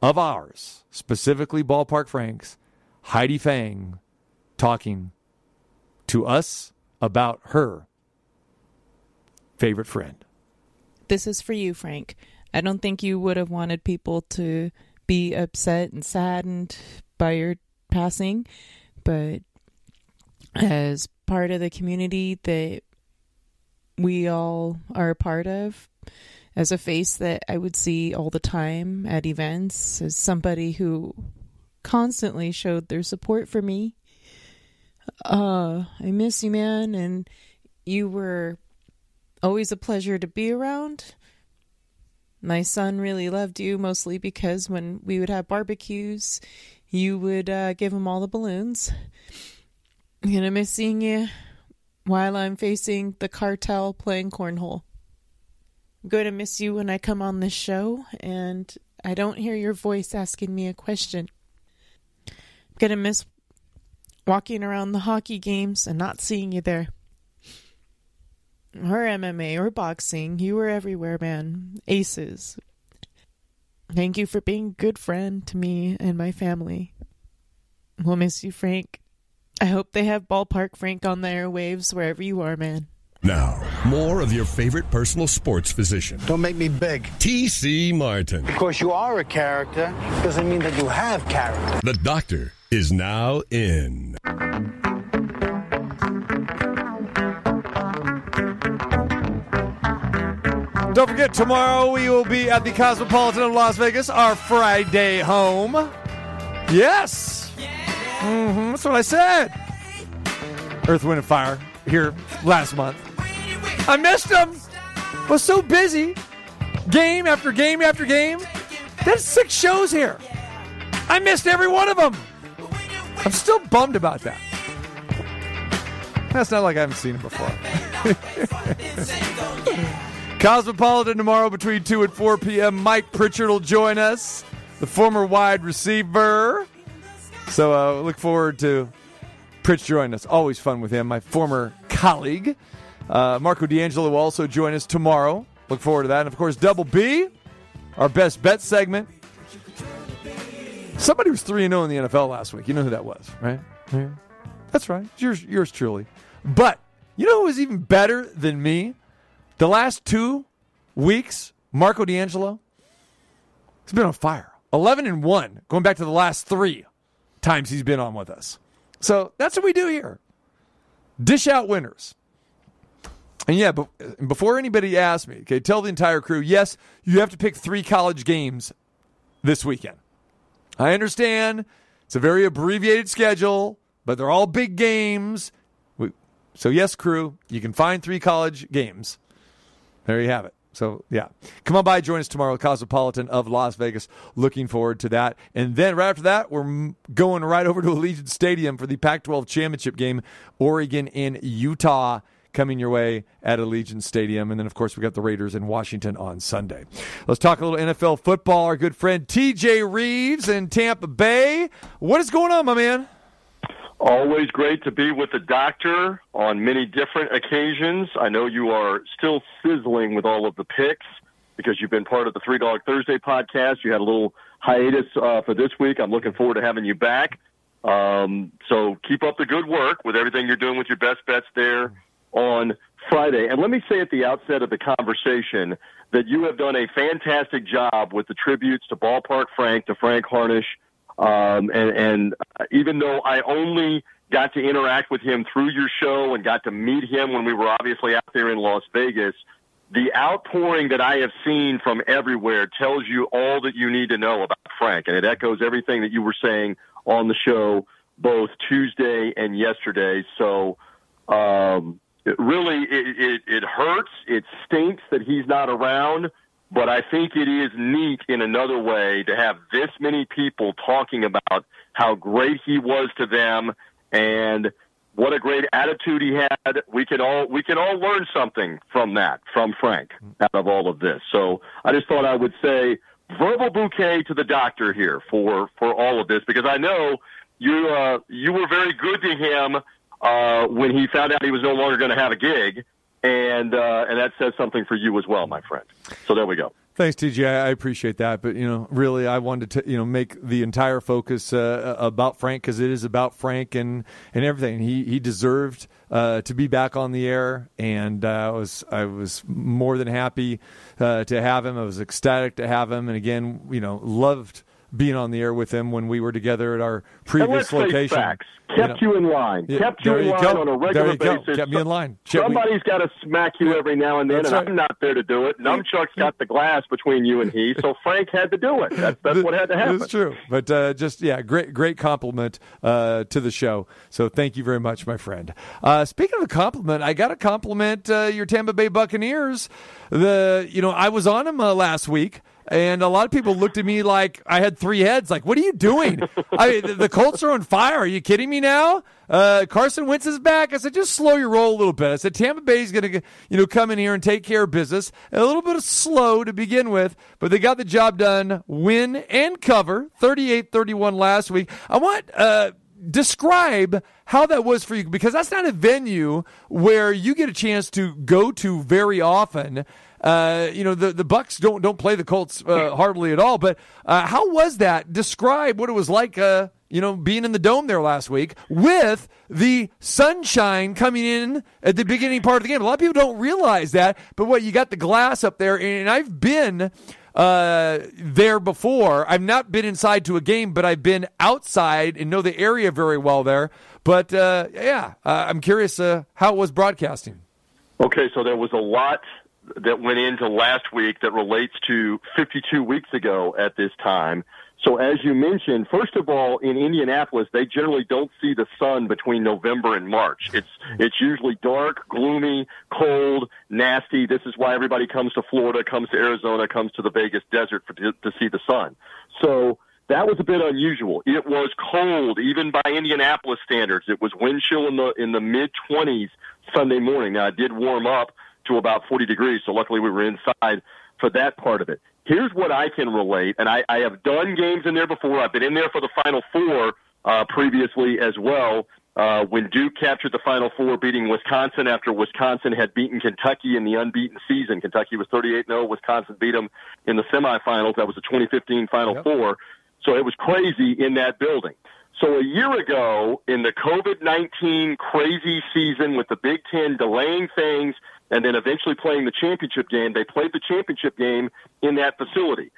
of ours specifically ballpark Franks Heidi Fang talking to us about her favorite friend. This is for you, Frank. I don't think you would have wanted people to be upset and saddened by your passing, but as part of the community that we all are a part of, as a face that I would see all the time at events, as somebody who constantly showed their support for me. Uh, I miss you, man, and you were always a pleasure to be around. My son really loved you mostly because when we would have barbecues, you would uh, give him all the balloons. Gonna miss seeing you while I'm facing the cartel playing cornhole. I'm going to miss you when I come on this show and I don't hear your voice asking me a question. I'm gonna miss walking around the hockey games and not seeing you there. Or MMA or boxing. You were everywhere, man. Aces. Thank you for being a good friend to me and my family. We'll miss you, Frank. I hope they have Ballpark Frank on the airwaves wherever you are, man. Now, more of your favorite personal sports physician, Don't make me beg. TC Martin. Because you are a character doesn't mean that you have character. The doctor is now in. Don't forget, tomorrow we will be at the Cosmopolitan of Las Vegas, our Friday home. Yes! hmm that's what I said. Earth, Wind, and Fire here last month. I missed them. Was so busy. Game after game after game. That's six shows here. I missed every one of them. I'm still bummed about that. That's not like I haven't seen him before. Cosmopolitan tomorrow between 2 and 4 p.m. Mike Pritchard will join us, the former wide receiver. So uh, look forward to Pritch joining us. Always fun with him, my former colleague. Uh, Marco D'Angelo will also join us tomorrow. Look forward to that. And of course, Double B, our best bet segment. Somebody was 3 0 in the NFL last week. You know who that was, right? Yeah. That's right. Yours, yours truly. But you know who was even better than me? The last two weeks, Marco D'Angelo, he's been on fire. 11 and 1, going back to the last three times he's been on with us. So that's what we do here dish out winners. And yeah, but uh, before anybody asks me, okay, tell the entire crew yes, you have to pick three college games this weekend. I understand it's a very abbreviated schedule, but they're all big games. So, yes, crew, you can find three college games. There you have it. So, yeah. Come on by, join us tomorrow Cosmopolitan of Las Vegas. Looking forward to that. And then right after that, we're going right over to Allegiant Stadium for the Pac 12 championship game, Oregon in Utah. Coming your way at Allegiant Stadium. And then, of course, we got the Raiders in Washington on Sunday. Let's talk a little NFL football. Our good friend TJ Reeves in Tampa Bay. What is going on, my man? Always great to be with the doctor on many different occasions. I know you are still sizzling with all of the picks because you've been part of the Three Dog Thursday podcast. You had a little hiatus uh, for this week. I'm looking forward to having you back. Um, so keep up the good work with everything you're doing with your best bets there on Friday. And let me say at the outset of the conversation that you have done a fantastic job with the tributes to Ballpark Frank, to Frank Harnish. Um, and, and even though I only got to interact with him through your show and got to meet him when we were obviously out there in Las Vegas, the outpouring that I have seen from everywhere tells you all that you need to know about Frank. And it echoes everything that you were saying on the show both Tuesday and yesterday. So, um, it really, it, it, it hurts. It stinks that he's not around. But I think it is neat in another way to have this many people talking about how great he was to them and what a great attitude he had. We can all we can all learn something from that, from Frank, out of all of this. So I just thought I would say verbal bouquet to the doctor here for for all of this because I know you uh, you were very good to him uh, when he found out he was no longer going to have a gig, and uh, and that says something for you as well, my friend. So there we go. Thanks, TJ. I appreciate that, but you know, really, I wanted to you know make the entire focus uh, about Frank because it is about Frank and and everything. He he deserved uh, to be back on the air, and uh, I was I was more than happy uh, to have him. I was ecstatic to have him, and again, you know, loved being on the air with him when we were together at our previous location. facts. You Kept know. you, in line. Yeah, Kept you in you line go. on a regular you go. basis. Kept me in line. Kept Somebody's got to smack you every now and then, That's and right. I'm not there to do it. Numchuck's got the glass between you and he, so Frank had to do it. That's, that's what had to happen. That's true, but uh, just yeah, great great compliment uh, to the show. So thank you very much, my friend. Uh, speaking of a compliment, I got to compliment uh, your Tampa Bay Buccaneers. The you know I was on them uh, last week. And a lot of people looked at me like I had three heads. Like, what are you doing? I mean, the, Colts are on fire. Are you kidding me now? Uh, Carson Wentz is back. I said, just slow your roll a little bit. I said, Tampa Bay is going to, you know, come in here and take care of business. A little bit of slow to begin with, but they got the job done, win and cover, 38-31 last week. I want, uh, describe how that was for you because that's not a venue where you get a chance to go to very often. Uh, you know the the Bucks don't don't play the Colts uh, hardly at all. But uh, how was that? Describe what it was like. Uh, you know, being in the dome there last week with the sunshine coming in at the beginning part of the game. A lot of people don't realize that, but what you got the glass up there, and I've been uh, there before. I've not been inside to a game, but I've been outside and know the area very well there. But uh, yeah, uh, I'm curious uh, how it was broadcasting. Okay, so there was a lot that went into last week that relates to 52 weeks ago at this time. So as you mentioned, first of all, in Indianapolis, they generally don't see the sun between November and March. It's it's usually dark, gloomy, cold, nasty. This is why everybody comes to Florida, comes to Arizona, comes to the Vegas desert for, to, to see the sun. So that was a bit unusual. It was cold, even by Indianapolis standards. It was wind chill in the in the mid 20s Sunday morning. Now it did warm up to about 40 degrees, so luckily we were inside for that part of it. Here's what I can relate, and I, I have done games in there before. I've been in there for the Final Four uh, previously as well. Uh, when Duke captured the Final Four, beating Wisconsin after Wisconsin had beaten Kentucky in the unbeaten season. Kentucky was 38-0. Wisconsin beat them in the semifinals. That was the 2015 Final yep. Four. So it was crazy in that building. So a year ago, in the COVID-19 crazy season with the Big Ten delaying things – and then eventually playing the championship game. They played the championship game in that facility.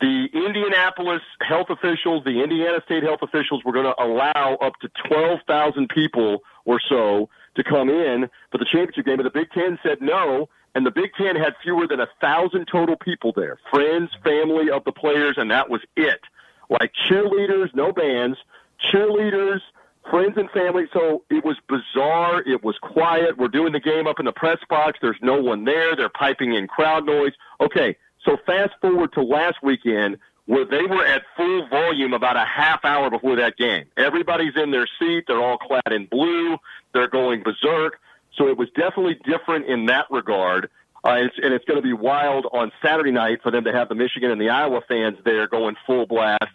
The Indianapolis health officials, the Indiana State health officials were going to allow up to 12,000 people or so to come in for the championship game, but the Big Ten said no, and the Big Ten had fewer than a thousand total people there, friends, family of the players, and that was it. Like cheerleaders, no bands, cheerleaders, friends and family. So it was bizarre. It was quiet. We're doing the game up in the press box. There's no one there. They're piping in crowd noise. Okay, so fast forward to last weekend where they were at full volume about a half hour before that game. Everybody's in their seat. They're all clad in blue. They're going berserk. So it was definitely different in that regard. Uh, it's, and it's going to be wild on Saturday night for them to have the Michigan and the Iowa fans there going full blast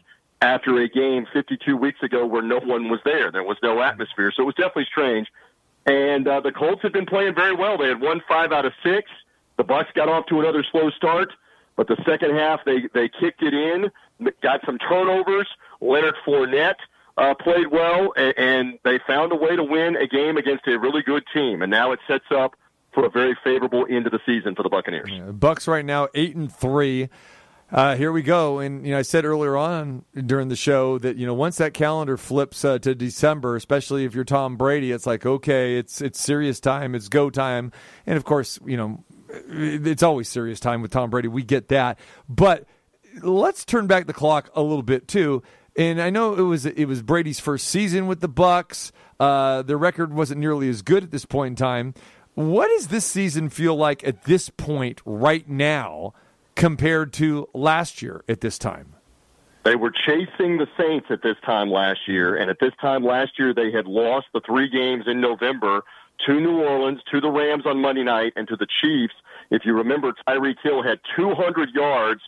after a game 52 weeks ago where no one was there. There was no atmosphere. So it was definitely strange. And uh, the Colts had been playing very well. They had won five out of six. The Bucks got off to another slow start, but the second half they they kicked it in, got some turnovers. Leonard Fournette uh, played well, and, and they found a way to win a game against a really good team. And now it sets up for a very favorable end of the season for the Buccaneers. Yeah, Bucks right now eight and three. Uh, here we go. And you know, I said earlier on during the show that you know once that calendar flips uh, to December, especially if you're Tom Brady, it's like okay, it's it's serious time, it's go time, and of course, you know, it's always serious time with Tom Brady. We get that, but let's turn back the clock a little bit too. And I know it was it was Brady's first season with the Bucks. Uh, their record wasn't nearly as good at this point in time. What does this season feel like at this point right now? Compared to last year at this time? They were chasing the Saints at this time last year, and at this time last year, they had lost the three games in November to New Orleans, to the Rams on Monday night, and to the Chiefs. If you remember, Tyreek Hill had 200 yards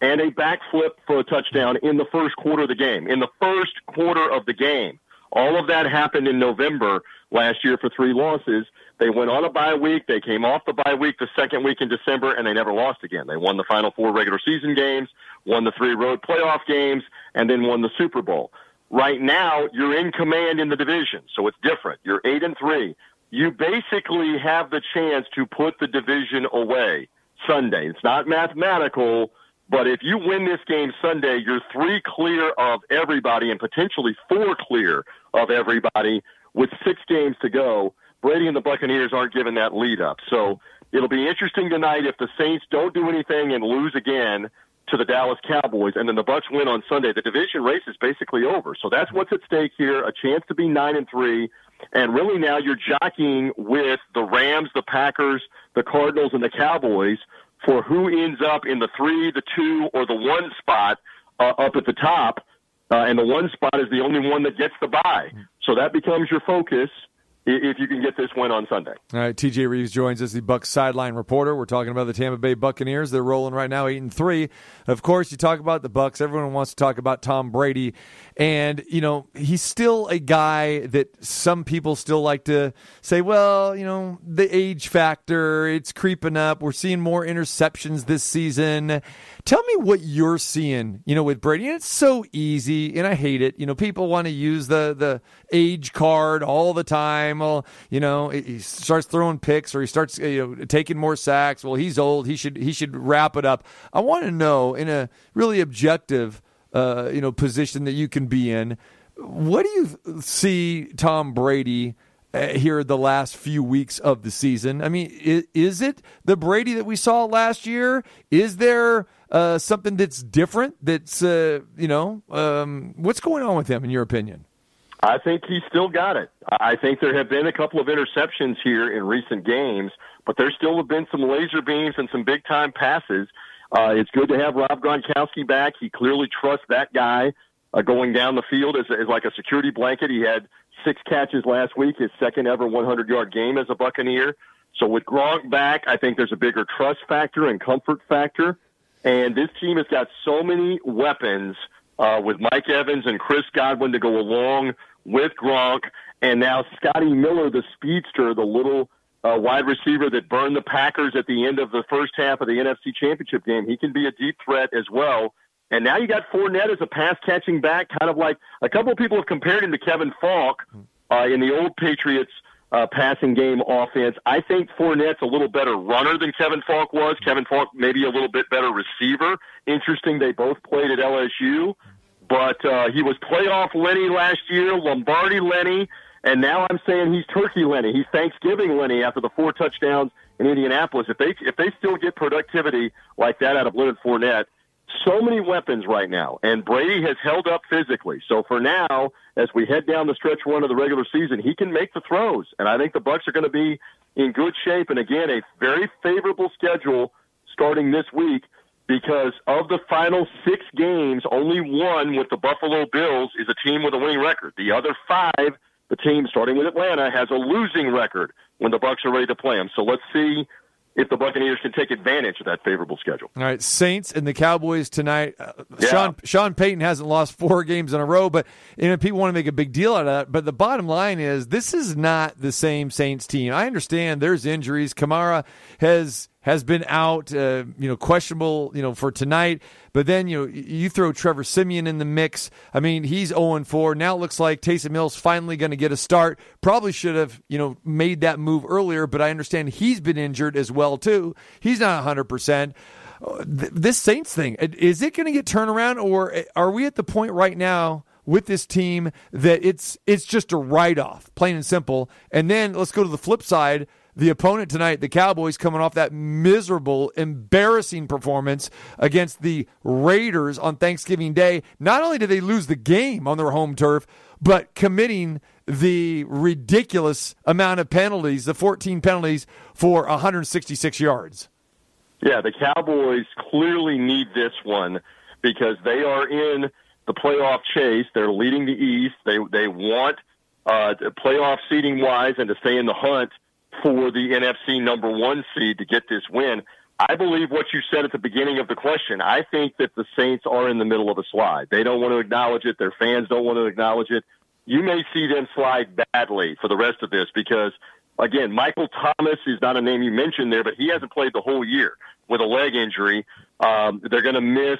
and a backflip for a touchdown in the first quarter of the game. In the first quarter of the game. All of that happened in November last year for three losses. They went on a bye week. They came off the bye week the second week in December, and they never lost again. They won the final four regular season games, won the three road playoff games, and then won the Super Bowl. Right now, you're in command in the division, so it's different. You're eight and three. You basically have the chance to put the division away Sunday. It's not mathematical, but if you win this game Sunday, you're three clear of everybody and potentially four clear of everybody with six games to go. Brady and the Buccaneers aren't giving that lead up. So it'll be interesting tonight if the Saints don't do anything and lose again to the Dallas Cowboys, and then the Bucks win on Sunday. The division race is basically over. So that's what's at stake here: a chance to be nine and three, and really now you're jockeying with the Rams, the Packers, the Cardinals, and the Cowboys for who ends up in the three, the two, or the one spot uh, up at the top. Uh, and the one spot is the only one that gets the bye. So that becomes your focus if you can get this win on Sunday. All right, TJ Reeves joins us, the Bucks sideline reporter. We're talking about the Tampa Bay Buccaneers. They're rolling right now, eight and three. Of course, you talk about the Bucks. Everyone wants to talk about Tom Brady, and you know he's still a guy that some people still like to say, well, you know, the age factor, it's creeping up. We're seeing more interceptions this season. Tell me what you're seeing, you know, with Brady. And it's so easy, and I hate it. You know, people want to use the the age card all the time. Well, you know, he starts throwing picks or he starts you know taking more sacks. Well, he's old. He should he should wrap it up. I want to know in a really objective, uh, you know, position that you can be in. What do you see Tom Brady? Uh, here the last few weeks of the season. I mean, is, it the Brady that we saw last year? Is there uh, something that's different? That's uh, you know, um, what's going on with him in your opinion? I think he's still got it. I think there have been a couple of interceptions here in recent games, but there still have been some laser beams and some big time passes. Uh, it's good to have Rob Gronkowski back. He clearly trusts that guy uh, going down the field as, as like a security blanket. He had six catches last week, his second ever 100 yard game as a Buccaneer. So with Gronk back, I think there's a bigger trust factor and comfort factor. And this team has got so many weapons uh, with Mike Evans and Chris Godwin to go along with Gronk. And now Scotty Miller, the speedster, the little uh, wide receiver that burned the Packers at the end of the first half of the NFC Championship game. He can be a deep threat as well. And now you got Fournette as a pass catching back, kind of like a couple of people have compared him to Kevin Faulk uh, in the old Patriots uh, passing game offense. I think Fournette's a little better runner than Kevin Faulk was. Kevin Faulk maybe a little bit better receiver. Interesting, they both played at LSU, but uh, he was playoff Lenny last year, Lombardi Lenny, and now I'm saying he's Turkey Lenny. He's Thanksgiving Lenny after the four touchdowns in Indianapolis. If they if they still get productivity like that out of Leonard Fournette, so many weapons right now, and Brady has held up physically. So for now, as we head down the stretch one of the regular season, he can make the throws, and I think the Bucks are going to be in good shape. And again, a very favorable schedule starting this week because of the final six games, only one with the Buffalo Bills is a team with a winning record. The other five, the team starting with Atlanta, has a losing record when the Bucks are ready to play them. So let's see if the Buccaneers can take advantage of that favorable schedule. All right, Saints and the Cowboys tonight. Uh, yeah. Sean Sean Payton hasn't lost four games in a row, but you know people want to make a big deal out of that. But the bottom line is this is not the same Saints team. I understand there's injuries. Kamara has has been out, uh, you know, questionable, you know, for tonight. But then, you know, you throw Trevor Siemian in the mix. I mean, he's 0 4. Now it looks like Taysom Hill's finally going to get a start. Probably should have, you know, made that move earlier, but I understand he's been injured as well, too. He's not 100%. Uh, this Saints thing, is it going to get turned around, or are we at the point right now with this team that it's it's just a write off, plain and simple? And then let's go to the flip side the opponent tonight, the Cowboys, coming off that miserable, embarrassing performance against the Raiders on Thanksgiving Day. Not only did they lose the game on their home turf, but committing the ridiculous amount of penalties, the 14 penalties for 166 yards. Yeah, the Cowboys clearly need this one because they are in the playoff chase. They're leading the East. They they want uh, playoff seeding wise and to stay in the hunt for the NFC number one seed to get this win. I believe what you said at the beginning of the question. I think that the Saints are in the middle of a slide. They don't want to acknowledge it. Their fans don't want to acknowledge it. You may see them slide badly for the rest of this because, again, Michael Thomas is not a name you mentioned there, but he hasn't played the whole year with a leg injury. Um, they're going to miss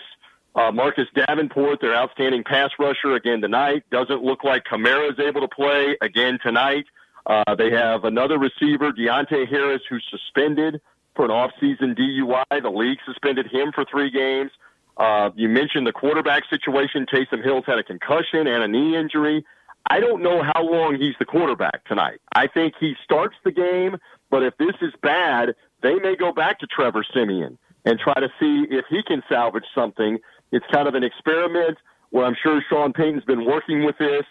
uh, Marcus Davenport, their outstanding pass rusher, again tonight. Doesn't look like Kamara is able to play again tonight. Uh, they have another receiver, Deonte Harris, who's suspended for an offseason DUI. The league suspended him for three games. Uh, you mentioned the quarterback situation. Taysom Hill's had a concussion and a knee injury. I don't know how long he's the quarterback tonight. I think he starts the game, but if this is bad, they may go back to Trevor Siemian and try to see if he can salvage something. It's kind of an experiment where I'm sure Sean Payton's been working with this,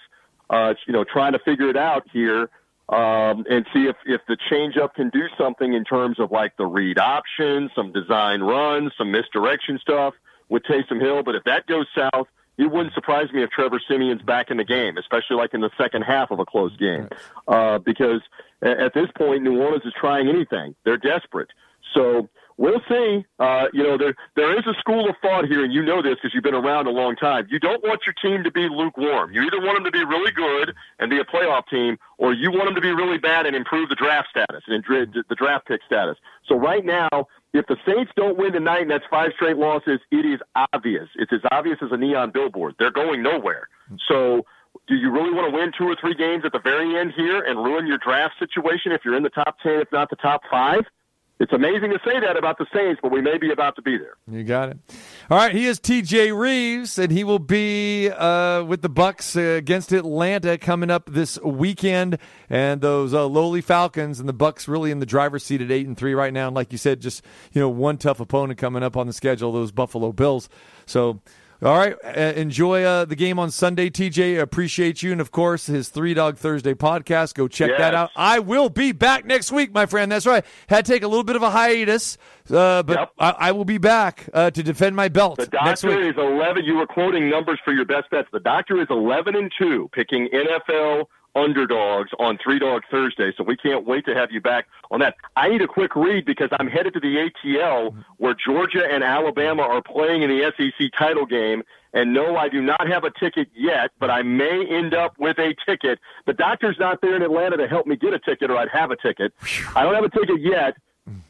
uh, you know, trying to figure it out here. Um, and see if, if the changeup can do something in terms of like the read option, some design runs, some misdirection stuff with Taysom Hill. But if that goes south, it wouldn't surprise me if Trevor Siemian's back in the game, especially like in the second half of a close game, uh, because at this point, New Orleans is trying anything. They're desperate. So we'll see. Uh, you know, there there is a school of thought here, and you know this because you've been around a long time. You don't want your team to be lukewarm. You either want them to be really good and be a playoff team, or you want them to be really bad and improve the draft status and the draft pick status. So right now, if the Saints don't win tonight and that's five straight losses, it is obvious. It's as obvious as a neon billboard. They're going nowhere. So do you really want to win two or three games at the very end here and ruin your draft situation if you're in the top 10, if not the top five? It's amazing to say that about the Saints, but we may be about to be there. You got it. All right, he is T.J. Reeves, and he will be uh, with the Bucks uh, against Atlanta coming up this weekend. And those uh, lowly Falcons and the Bucks really in the driver's seat at eight and three right now. And like you said, just you know one tough opponent coming up on the schedule, those Buffalo Bills. So all right. Uh, enjoy uh, the game on Sunday, TJ. Appreciate you. And of course, his Three Dog Thursday podcast. Go check yes. that out. I will be back next week, my friend. That's right. Had to take a little bit of a hiatus, uh, but yep. I, I, will be back uh, to defend my belt. The doctor is 11. You were quoting numbers for your best bets. The doctor is 11 and 2, picking NFL underdogs on Three Dog Thursday. So we can't wait to have you back on that. I need a quick read because I'm headed to the ATL where Georgia and Alabama are playing in the SEC title game. And no, I do not have a ticket yet, but I may end up with a ticket. The doctor's not there in Atlanta to help me get a ticket, or I'd have a ticket. I don't have a ticket yet.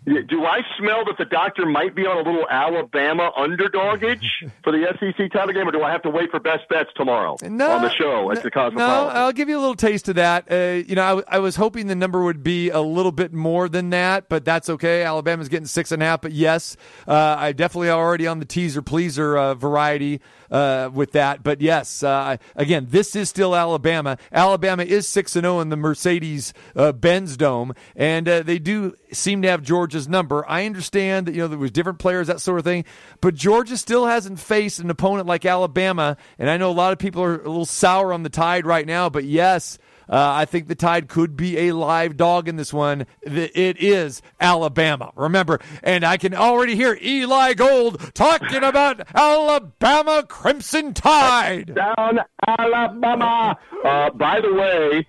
Do I smell that the doctor might be on a little Alabama underdogage for the SEC title game, or do I have to wait for best bets tomorrow no, on the show at the Cosmopolitan? No, I'll give you a little taste of that. Uh, you know, I, I, was hoping the number would be a little bit more than that, but that's okay. Alabama's getting six and a half, but yes, uh, I definitely already on the teaser pleaser uh, variety uh, with that. But yes, uh, again, this is still Alabama. Alabama is six and zero oh in the Mercedes uh, Benz Dome, and uh, they do seem to have Georgia's number. I understand that you know there was different players, that sort of thing, but Georgia still hasn't faced an opponent like Alabama, and I know a lot of people are a little sour on the Tide right now. But yes. Uh, I think the Tide could be a live dog in this one. It is Alabama. Remember, and I can already hear Eli Gold talking about Alabama Crimson Tide. Down Alabama. Uh, by the way,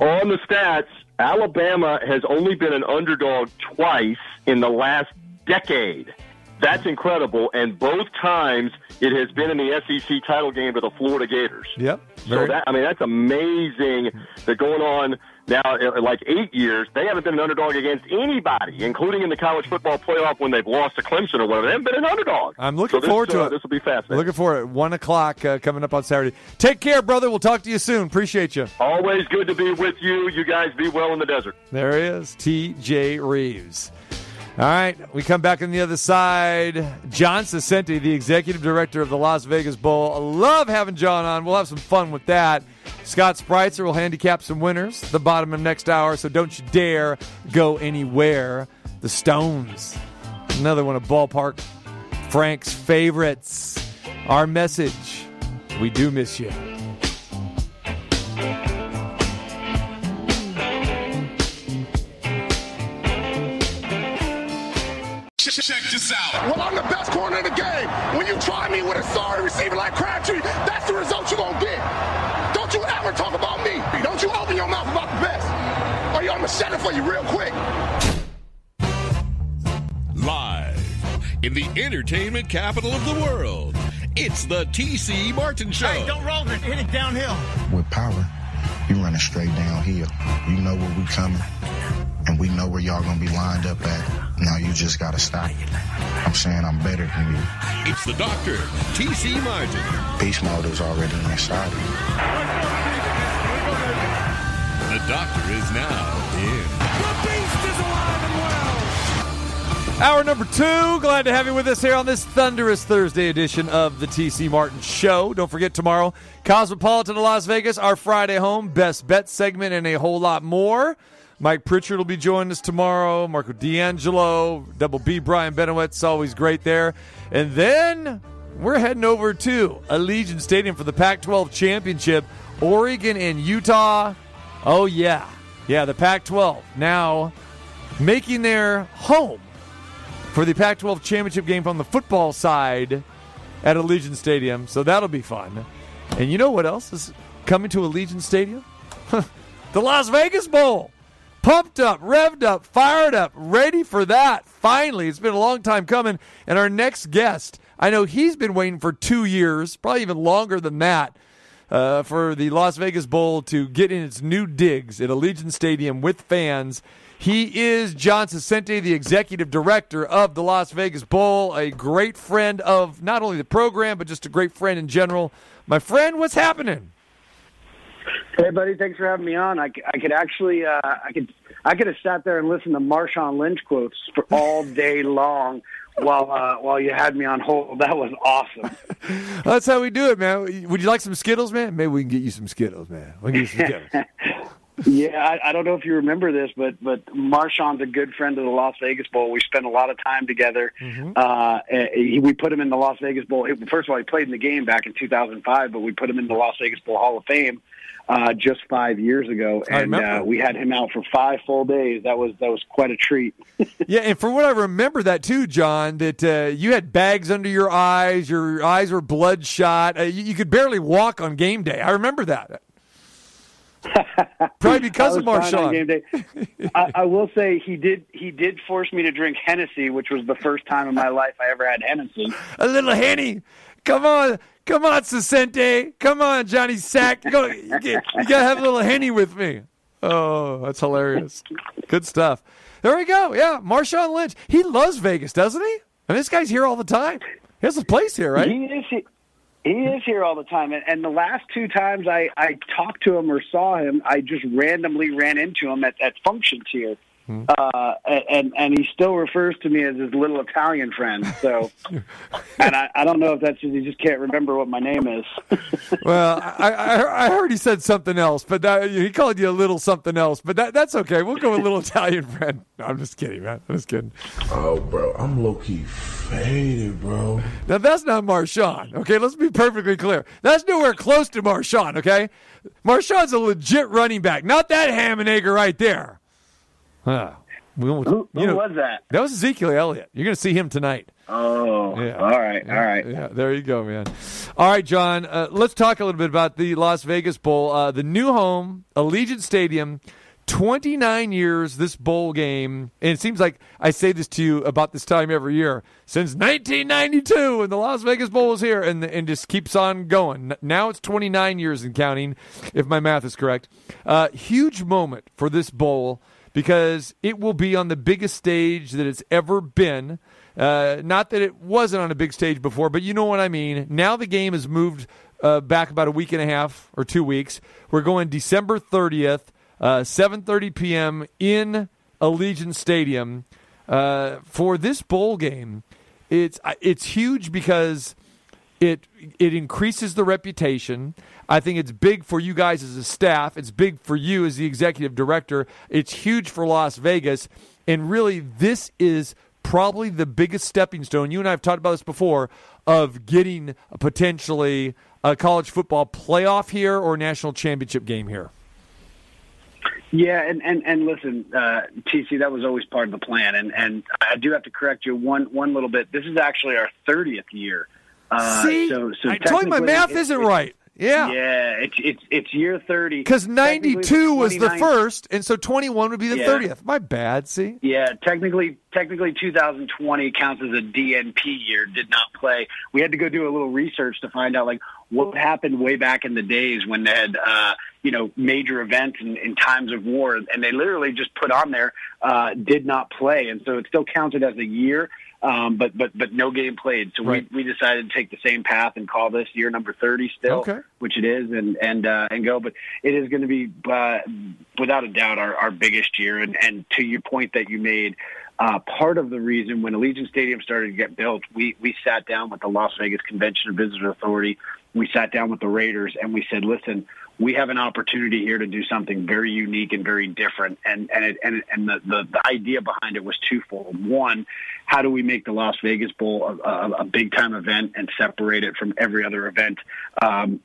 on the stats, Alabama has only been an underdog twice in the last decade. That's incredible. And both times it has been in the SEC title game to the Florida Gators. Yep. So that I mean that's amazing. They're going on now uh, like eight years. They haven't been an underdog against anybody, including in the college football playoff when they've lost to Clemson or whatever. They haven't been an underdog. I'm looking so this, forward to uh, it. This will be fascinating. Looking forward. One o'clock uh, coming up on Saturday. Take care, brother. We'll talk to you soon. Appreciate you. Always good to be with you. You guys be well in the desert. There he is, T.J. Reeves. All right, we come back on the other side. John Saccenti, the executive director of the Las Vegas Bowl. I love having John on. We'll have some fun with that. Scott Spreitzer will handicap some winners the bottom of next hour, so don't you dare go anywhere. The Stones, another one of Ballpark Frank's favorites. Our message we do miss you. Check this out. Well, I'm the best corner in the game. When you try me with a sorry receiver like Crabtree, that's the result you're going to get. Don't you ever talk about me. Don't you open your mouth about the best. Or you, I'm going to shut it for you real quick. Live in the entertainment capital of the world, it's the TC Martin Show. Hey, don't roll it. Hit it downhill. With power, you're running straight downhill. You know where we coming and we know where y'all gonna be lined up at. Now you just gotta stop. I'm saying I'm better than you. It's the doctor, TC Martin. Beast mode is already inside of you. The doctor is now in. The beast is alive and well. Hour number two. Glad to have you with us here on this thunderous Thursday edition of the TC Martin Show. Don't forget tomorrow, Cosmopolitan of Las Vegas, our Friday home, best bet segment, and a whole lot more. Mike Pritchard will be joining us tomorrow. Marco D'Angelo, Double B, Brian Benowitz, always great there. And then we're heading over to Allegiant Stadium for the Pac 12 championship. Oregon and Utah. Oh, yeah. Yeah, the Pac 12 now making their home for the Pac 12 championship game from the football side at Allegiant Stadium. So that'll be fun. And you know what else is coming to Allegiant Stadium? the Las Vegas Bowl. Pumped up, revved up, fired up, ready for that. Finally, it's been a long time coming. And our next guest, I know he's been waiting for two years, probably even longer than that, uh, for the Las Vegas Bowl to get in its new digs at Allegiant Stadium with fans. He is John Saccenti, the executive director of the Las Vegas Bowl, a great friend of not only the program, but just a great friend in general. My friend, what's happening? Hey, buddy, thanks for having me on. I could actually, uh, I could, I could have sat there and listened to Marshawn Lynch quotes for all day long while uh, while you had me on hold. That was awesome. That's how we do it, man. Would you like some Skittles, man? Maybe we can get you some Skittles, man. We'll get you some Skittles. Yeah, I, I don't know if you remember this, but but Marshawn's a good friend of the Las Vegas Bowl. We spent a lot of time together. Uh, eh, he, we put him in the Las Vegas Bowl. First of all, he played in the game back in 2005, but we put him in the Las Vegas Bowl Hall of Fame uh, just five years ago, and uh, we had him out for five full days. That was that was quite a treat. yeah, and for what I remember that too, John, that uh, you had bags under your eyes, your eyes were bloodshot, uh, you, you could barely walk on game day. I remember that. Probably because of was fine on Marshawn. game day. I, I will say he did he did force me to drink Hennessy, which was the first time in my life I ever had Hennessy. A little henny. Come on, come on, Saccenti. Come on, Johnny Sack. You gotta, you gotta have a little henny with me. Oh, that's hilarious. Good stuff. There we go. Yeah, Marshawn Lynch. He loves Vegas, doesn't he? I mean, this guy's here all the time. He has a place here, right? He is he, he is here all the time, and, and the last two times I I talked to him or saw him, I just randomly ran into him at at functions here. Hmm. Uh, and and he still refers to me as his little Italian friend. So, and I, I don't know if that's just, he just can't remember what my name is. Well, I, I, I heard he said something else, but that, he called you a little something else. But that, that's okay. We'll go with little Italian friend. No, I'm just kidding, man. I'm just kidding. Oh, bro, I'm low key faded, bro. Now that's not Marshawn. Okay, let's be perfectly clear. That's nowhere close to Marshawn. Okay, Marshawn's a legit running back, not that ham and egg right there. Huh. We Who, who know, was that? That was Ezekiel Elliott. You're going to see him tonight. Oh, Yeah. all right, all right. Yeah, there you go, man. All right, John. Uh, let's talk a little bit about the Las Vegas Bowl, uh, the new home, Allegiant Stadium. 29 years this bowl game, and it seems like I say this to you about this time every year since 1992 when the Las Vegas Bowl was here, and and just keeps on going. Now it's 29 years and counting, if my math is correct. Uh, huge moment for this bowl because it will be on the biggest stage that it's ever been. Uh, not that it wasn't on a big stage before, but you know what I mean. Now the game has moved uh, back about a week and a half or two weeks. We're going December 30th, uh, 7:30 p.m. in Allegiant Stadium uh, for this bowl game. It's it's huge because it it increases the reputation. I think it's big for you guys as a staff. It's big for you as the executive director. It's huge for Las Vegas, and really, this is probably the biggest stepping stone. You and I have talked about this before of getting potentially a college football playoff here or national championship game here. Yeah, and and and listen, uh, TC, that was always part of the plan, and and I do have to correct you one one little bit. This is actually our thirtieth year. Uh, See, so, so I told you my math isn't right. Yeah. yeah, it's it's it's year thirty Because 92 was the first, and so 21 would be the Yeah. 30th. My bad, see? Yeah, technically, technically, 2020 counts as a DNP year. Did not play. We had to go do a little research to find out like what happened way back in the days when they had uh, you know major events in, in times of war, and they literally just put on there uh, did not play, and so it still counted as a year. Um, but but but no game played, so Right. we we decided to take the same path and call this year number thirty still, Okay. which it is, and and uh, and go. But it is going to be uh, without a doubt our, our biggest year. And and to your point that you made, uh, part of the reason when Allegiant Stadium started to get built, we we sat down with the Las Vegas Convention and Visitor Authority. We sat down with the Raiders and we said, listen, we have an opportunity here to do something very unique and very different. And and it, and and the, the the idea behind it was twofold. One, how do we make the Las Vegas Bowl a, a, a big time event and separate it from every other event? Um,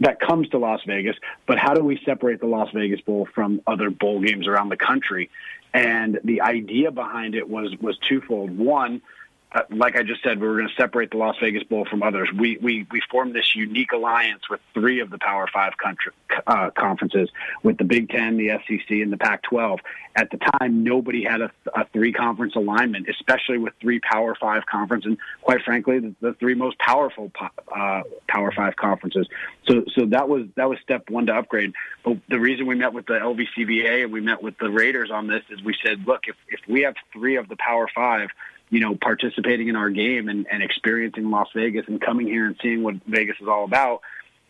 that comes to Las Vegas, but how do we separate the Las Vegas Bowl from other bowl games around the country? And the idea behind it was was twofold. One, uh, like I just said, we were going to separate the Las Vegas Bowl from others. We we we formed this unique alliance with three of the Power Five country, uh, conferences, with the Big Ten, the SEC, and the Pac-12. At the time, nobody had a, a three-conference alignment, especially with three Power Five conferences, and quite frankly, the, the three most powerful uh, Power Five conferences. So so that was that was step one to upgrade. But the reason we met with the LVCVA and we met with the Raiders on this is we said, look, if if we have three of the Power Five you know, participating in our game and, and experiencing Las Vegas and coming here and seeing what Vegas is all about,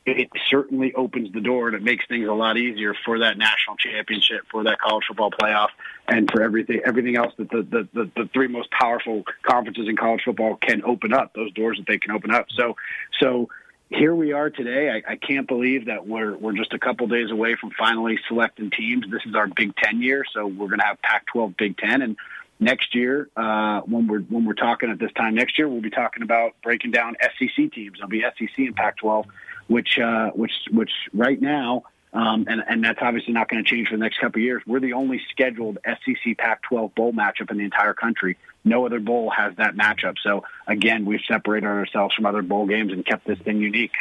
it certainly opens the door and it makes things a lot easier for that national championship, for that college football playoff, and for everything everything else that the the, the, the three most powerful conferences in college football can open up, those doors that they can open up. So so here we are today. I, I can't believe that we're we're just a couple days away from finally selecting teams. This is our Big Ten year, so we're going to have Pac-12, Big Ten, and next year, uh, when we're when we're talking at this time next year, we'll be talking about breaking down SEC teams. There'll be SEC and Pac-12, which uh, which which right now, um, and and that's obviously not going to change for the next couple of years. We're the only scheduled SEC Pac-12 bowl matchup in the entire country. No other bowl has that matchup. So again, we've separated ourselves from other bowl games and kept this thing unique.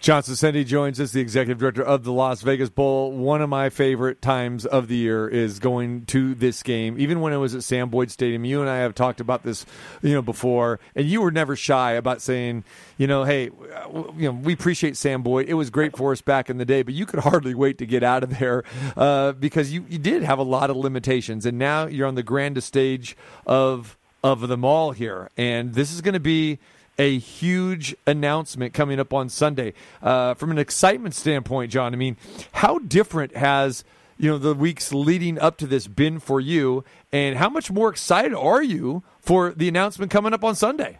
John Saccenti joins us, the executive director of the Las Vegas Bowl. One of my favorite times of the year is going to this game. Even when it was at Sam Boyd Stadium, you and I have talked about this, you know, before, and you were never shy about saying, you know, hey, you know, we appreciate Sam Boyd. It was great for us back in the day, but you could hardly wait to get out of there uh, because you, you did have a lot of limitations, and now you're on the grandest stage of of them all here, and this is going to be a huge announcement coming up on Sunday. Uh, from an excitement standpoint, John, I mean, how different has you know the weeks leading up to this been for you, and how much more excited are you for the announcement coming up on Sunday?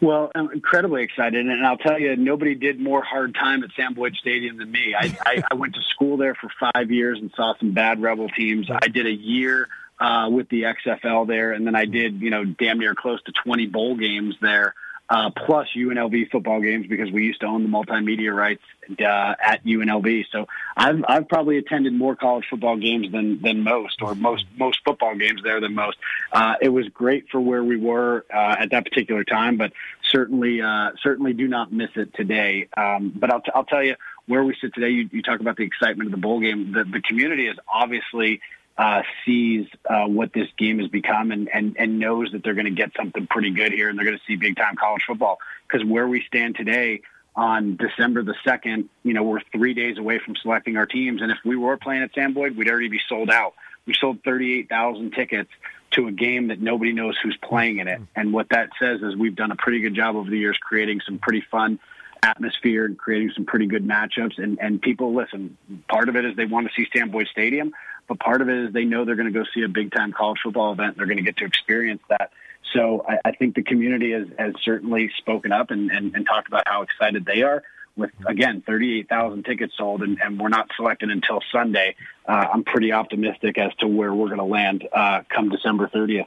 Well, I'm incredibly excited, and I'll tell you, nobody did more hard time at Sam Boyd Stadium than me. I, I, I went to school there for five years and saw some bad Rebel teams. I did a year uh, with the XFL there, and then I did you know damn near close to 20 bowl games there, uh, plus UNLV football games because we used to own the multimedia rights uh, at UNLV. So I've I've probably attended more college football games than than most, or most most football games there than most. Uh, it was great for where we were uh, at that particular time, but certainly uh, certainly do not miss it today. Um, but I'll t- I'll tell you where we sit today. You, you talk about the excitement of the bowl game. The the community is obviously uh, sees uh, what this game has become and, and, and knows that they're going to get something pretty good here and they're going to see big time college football. Because where we stand today on December the 2nd, you know, we're three days away from selecting our teams. And if we were playing at Sam Boyd, we'd already be sold out. We sold 38,000 tickets to a game that nobody knows who's playing in it. And what that says is we've done a pretty good job over the years creating some pretty fun atmosphere and creating some pretty good matchups. And, and people, listen, part of it is they want to see Sam Boyd Stadium but part of it is they know they're going to go see a big time college football event. They're going to get to experience that. So I, I think the community has, has certainly spoken up and, and, and talked about how excited they are. With again 38,000 tickets sold, and, and we're not selected until Sunday. Uh, I'm pretty optimistic as to where we're going to land uh, come December 30th.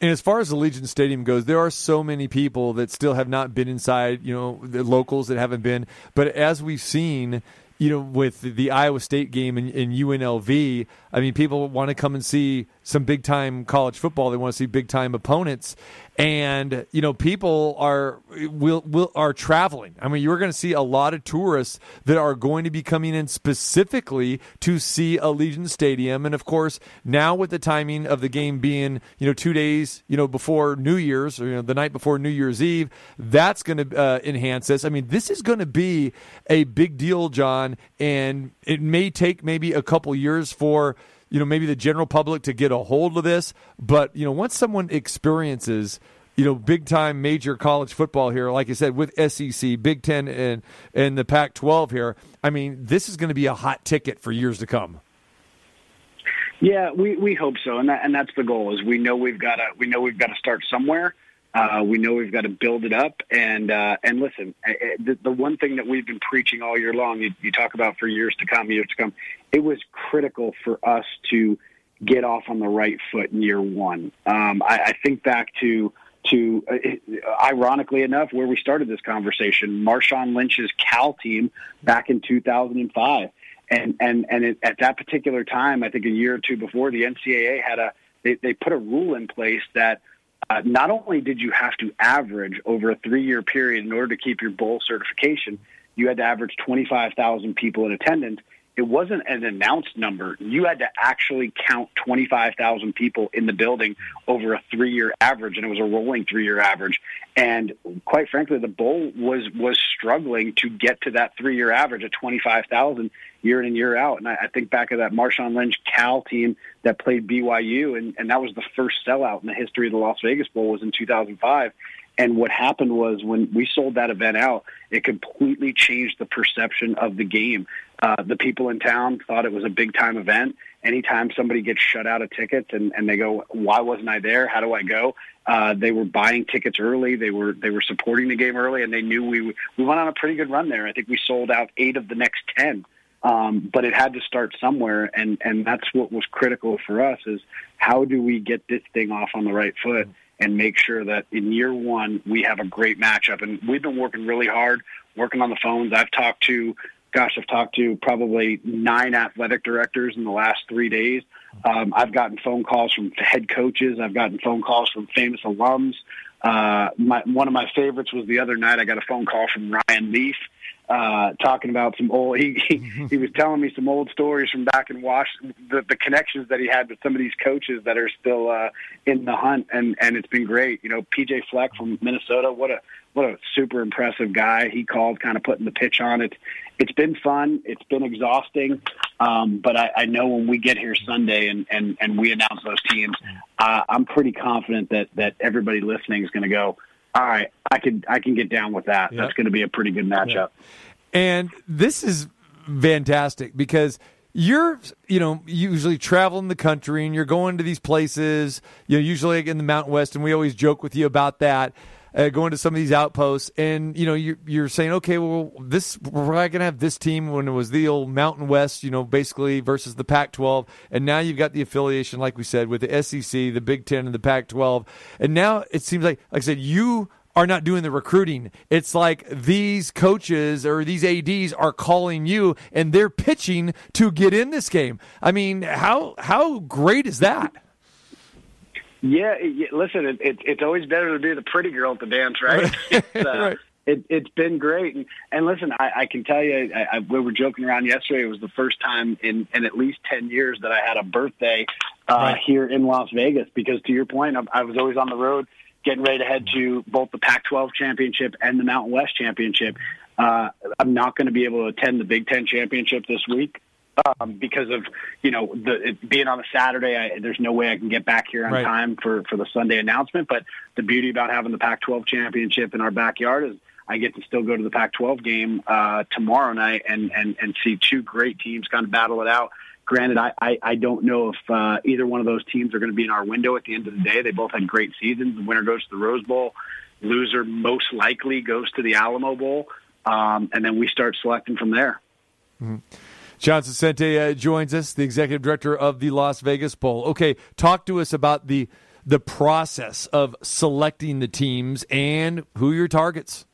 And as far as the Allegiant Stadium goes, there are so many people that still have not been inside. You know, the locals that haven't been. But as we've seen, you know, with the Iowa State game and, and UNLV, I mean, people want to come and see some big time college football. They want to see big time opponents, and you know, people are will will are traveling. I mean, you're going to see a lot of tourists that are going to be coming in specifically to see Allegiant Stadium, and of course, now with the timing of the game being you know two days you know before New Year's or you know the night before New Year's Eve, that's going to uh, enhance this. I mean, this is going to be a big deal, John, and it may take maybe a couple years for you know, maybe the general public to get a hold of this. But, you know, once someone experiences, you know, big time major college football here, like I said, with SEC, Big Ten, and, and the Pac 12 here, I mean, this is going to be a hot ticket for years to come. Yeah, we, we hope so, and that, and that's the goal. Is we know we've got to we know we've got to start somewhere, uh, we know we've got to build it up, and uh, and listen. The, the one thing that we've been preaching all year long, you, you talk about for years to come, years to come. It was critical for us to get off on the right foot in year one. Um, I, I think back to to, uh, ironically enough, where we started this conversation, Marshawn Lynch's Cal team back in 2005. And and and it, at that particular time, I think a year or two before, the NCAA had a they, they put a rule in place that uh, not only did you have to average over a three year period in order to keep your bowl certification, you had to average 25,000 people in attendance. It wasn't an announced number. You had to actually count 25,000 people in the building over a three year average, and it was a rolling three year average. And quite frankly, the bowl was was struggling to get to that three year average of 25,000 year in and year out. And I, I think back of that Marshawn Lynch Cal team that played BYU, and, and that was the first sellout in the history of the Las Vegas Bowl was in 2005. And what happened was when we sold that event out, it completely changed the perception of the game. Uh, the people in town thought it was a big time event. Anytime somebody gets shut out of tickets and, and they go, why wasn't I there? How do I go? Uh, they were buying tickets early. They were they were supporting the game early, and they knew we we went on a pretty good run there. I think we sold out eight of the next ten. Um, but it had to start somewhere, and and that's what was critical for us is how do we get this thing off on the right foot and make sure that in year one we have a great matchup. And we've been working really hard, working on the phones. I've talked to, gosh, I've talked to probably nine athletic directors in the last three days. Um, I've gotten phone calls from head coaches. I've gotten phone calls from famous alums. Uh, my, one of my favorites was the other night. I got a phone call from Ryan Leaf uh, talking about some old. He, he he was telling me some old stories from back in Washington, the, the connections that he had with some of these coaches that are still uh, in the hunt, and and it's been great. You know, PJ Fleck from Minnesota, what a what a super impressive guy. He called, kind of putting the pitch on it. It's been fun. It's been exhausting, um, but I, I know when we get here Sunday and and and we announce those teams, uh, I'm pretty confident that that everybody listening is going to go all right, I can I can get down with that. Yep. That's going to be a pretty good matchup. And this is fantastic because you're you know usually traveling the country and you're going to these places you know usually in the mountain west and we always joke with you about that uh, going to some of these outposts, and you know you're, you're saying, okay, well, this we're not going to have this team when it was the old Mountain West, you know, basically versus the Pac-12, and now you've got the affiliation, like we said, with the SEC, the Big Ten, and the Pac-12, and now it seems like, like I said, you are not doing the recruiting. It's like these coaches or these ADs are calling you and they're pitching to get in this game. I mean, how how great is that? Yeah, yeah listen, it, it, it's always better to be the pretty girl at the dance, right? it's, uh, right. It, it's been great, and, and listen, I, I can tell you, I, I, we were joking around yesterday. It was the first time in, in at least ten years that I had a birthday uh, right. here in Las Vegas. Because to your point, I, I was always on the road, getting ready to head to both the Pac-12 championship and the Mountain West championship. Uh, I'm not going to be able to attend the Big Ten championship this week um, because of you know the it, being on a Saturday. I, there's no way I can get back here on right. time for for the Sunday announcement. But the beauty about having the Pac-12 championship in our backyard is I get to still go to the Pac-12 game uh, tomorrow night and and and see two great teams kind of battle it out. Granted, I, I, I don't know if uh, either one of those teams are going to be in our window at the end of the day. They both had great seasons. The winner goes to the Rose Bowl. Loser most likely goes to the Alamo Bowl, um, and then we start selecting from there. Mm-hmm. John Saccenti uh, joins us, the executive director of the Las Vegas Bowl. Okay, talk to us about the the process of selecting the teams and who your targets.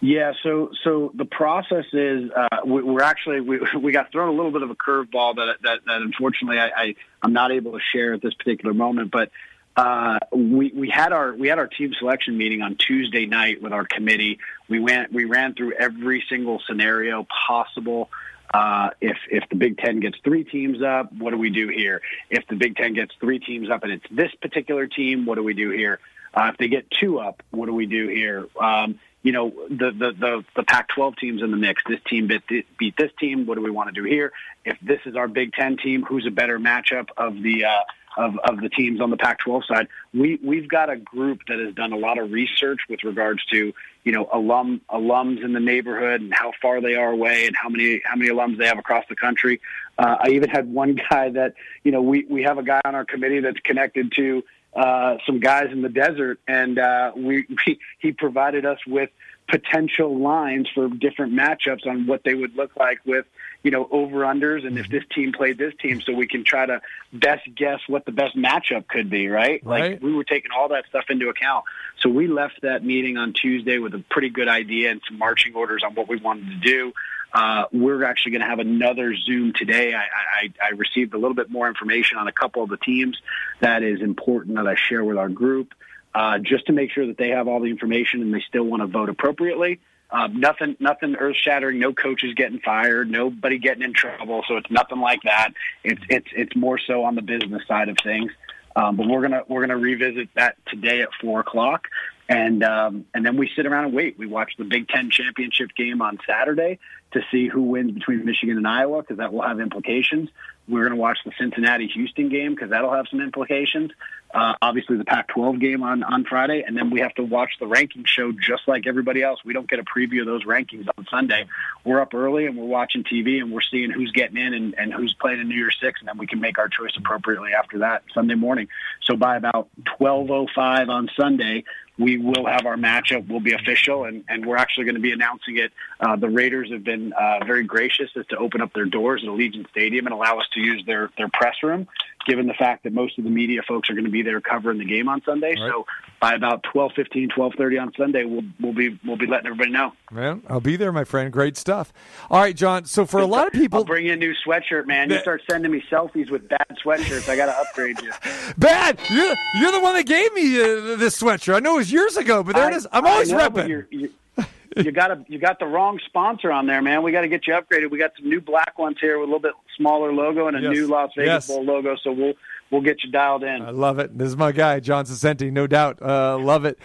Yeah, so so the process is uh, we, we're actually we, we got thrown a little bit of a curveball that that, that unfortunately I, I I'm not able to share at this particular moment, but uh, we we had our we had our team selection meeting on Tuesday night with our committee. We went we ran through every single scenario possible. Uh, if if the Big Ten gets three teams up, what do we do here? If the Big Ten gets three teams up and it's this particular team, what do we do here? Uh, if they get two up, what do we do here? Um, you know, the, the, the, the Pac-12 teams in the mix. This team beat, beat this team. What do we want to do here? If this is our Big Ten team, who's a better matchup of the uh, of, of the teams on the Pac-12 side. We we've got a group that has done a lot of research with regards to you know alum alums in the neighborhood and how far they are away and how many how many alums they have across the country. Uh, I even had one guy that you know we we have a guy on our committee that's connected to uh, some guys in the desert, and uh, we, we he provided us with potential lines for different matchups on what they would look like with you know, over unders and if this team played this team, so we can try to best guess what the best matchup could be, right? Right. Like we were taking all that stuff into account. So we left that meeting on Tuesday with a pretty good idea and some marching orders on what we wanted to do. Uh, we're actually going to have another Zoom today. I, I, I received a little bit more information on a couple of the teams that is important that I share with our group, uh, just to make sure that they have all the information and they still want to vote appropriately. Um, nothing, nothing earth shattering. No coaches getting fired. Nobody getting in trouble. So it's nothing like that. It's it's it's more so on the business side of things. Um, but we're gonna we're gonna revisit that today at four o'clock, and um, and then we sit around and wait. We watch the Big Ten championship game on Saturday to see who wins between Michigan and Iowa because that will have implications. We're to watch the Cincinnati Houston game because that'll have some implications. Uh, obviously, the Pac-12 game on on Friday, and then we have to watch the ranking show just like everybody else. We don't get a preview of those rankings on Sunday. We're up early and we're watching TV and we're seeing who's getting in and, and who's playing in New Year's Six, and then we can make our choice appropriately after that Sunday morning. So by about 12:05 on Sunday, we will have our matchup will be official and, and we're actually going to be announcing it uh, the raiders have been uh, very gracious as to open up their doors at allegiant stadium and allow us to use their, their press room given the fact that most of the media folks are going to be there covering the game on sunday Right. so by about 12.15 12.30 on sunday we'll, we'll be we'll be letting everybody know Man, I'll be there, my friend. Great stuff. All right, John. So for a lot of people, I'll bring you a new sweatshirt, man. You start sending me selfies with bad sweatshirts. I got to upgrade you. bad. You're, you're the one that gave me uh, this sweatshirt. I know was years ago, but there it I- is. I'm always know, repping. you you got a, you got the wrong sponsor on there, man. We got to get you upgraded. We got some new black ones here with a little bit smaller logo and a Yes. new Las Vegas Yes. Bowl logo. So we'll we'll get you dialed in. I love it. This is my guy, John Saccenti, no doubt. Uh, love it.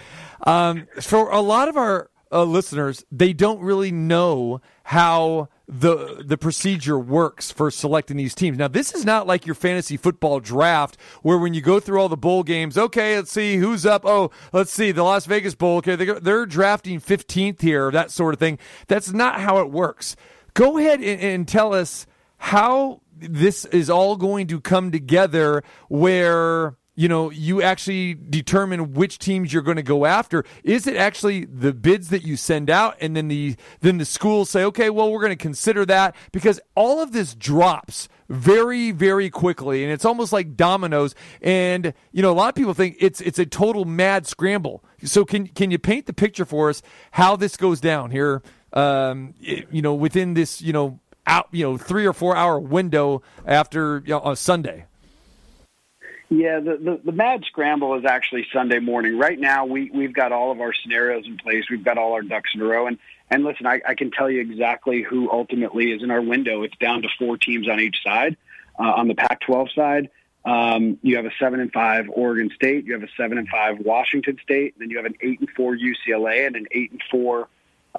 Um, for a lot of our uh, listeners, they don't really know how the the procedure works for selecting these teams. Now, this is not like your fantasy football draft where when you go through all the bowl games, okay, let's see who's up. Oh, let's see the Las Vegas Bowl. Okay, they're, they're drafting 15th here, that sort of thing. That's not how it works. Go ahead and, and tell us how this is all going to come together where you know you actually determine which teams you're going to go after. Is it actually the bids that you send out and then the then the schools say okay well we're going to consider that because all of this drops very very quickly and it's almost like dominoes. And you know a lot of people think it's it's a total mad scramble. So can can you paint the picture for us how this goes down here um y- you know within this you know out you know three or four hour window after you know, on Sunday. Yeah, the, the the mad scramble is actually Sunday morning. Right now, we we've got all of our scenarios in place. We've got all our ducks in a row, and and listen, I, I can tell you exactly who ultimately is in our window. It's down to four teams on each side. Uh, on the Pac-12 side, um, you have a seven and five Oregon State, you have a seven and five Washington State, then you have an eight and four UCLA and an eight and four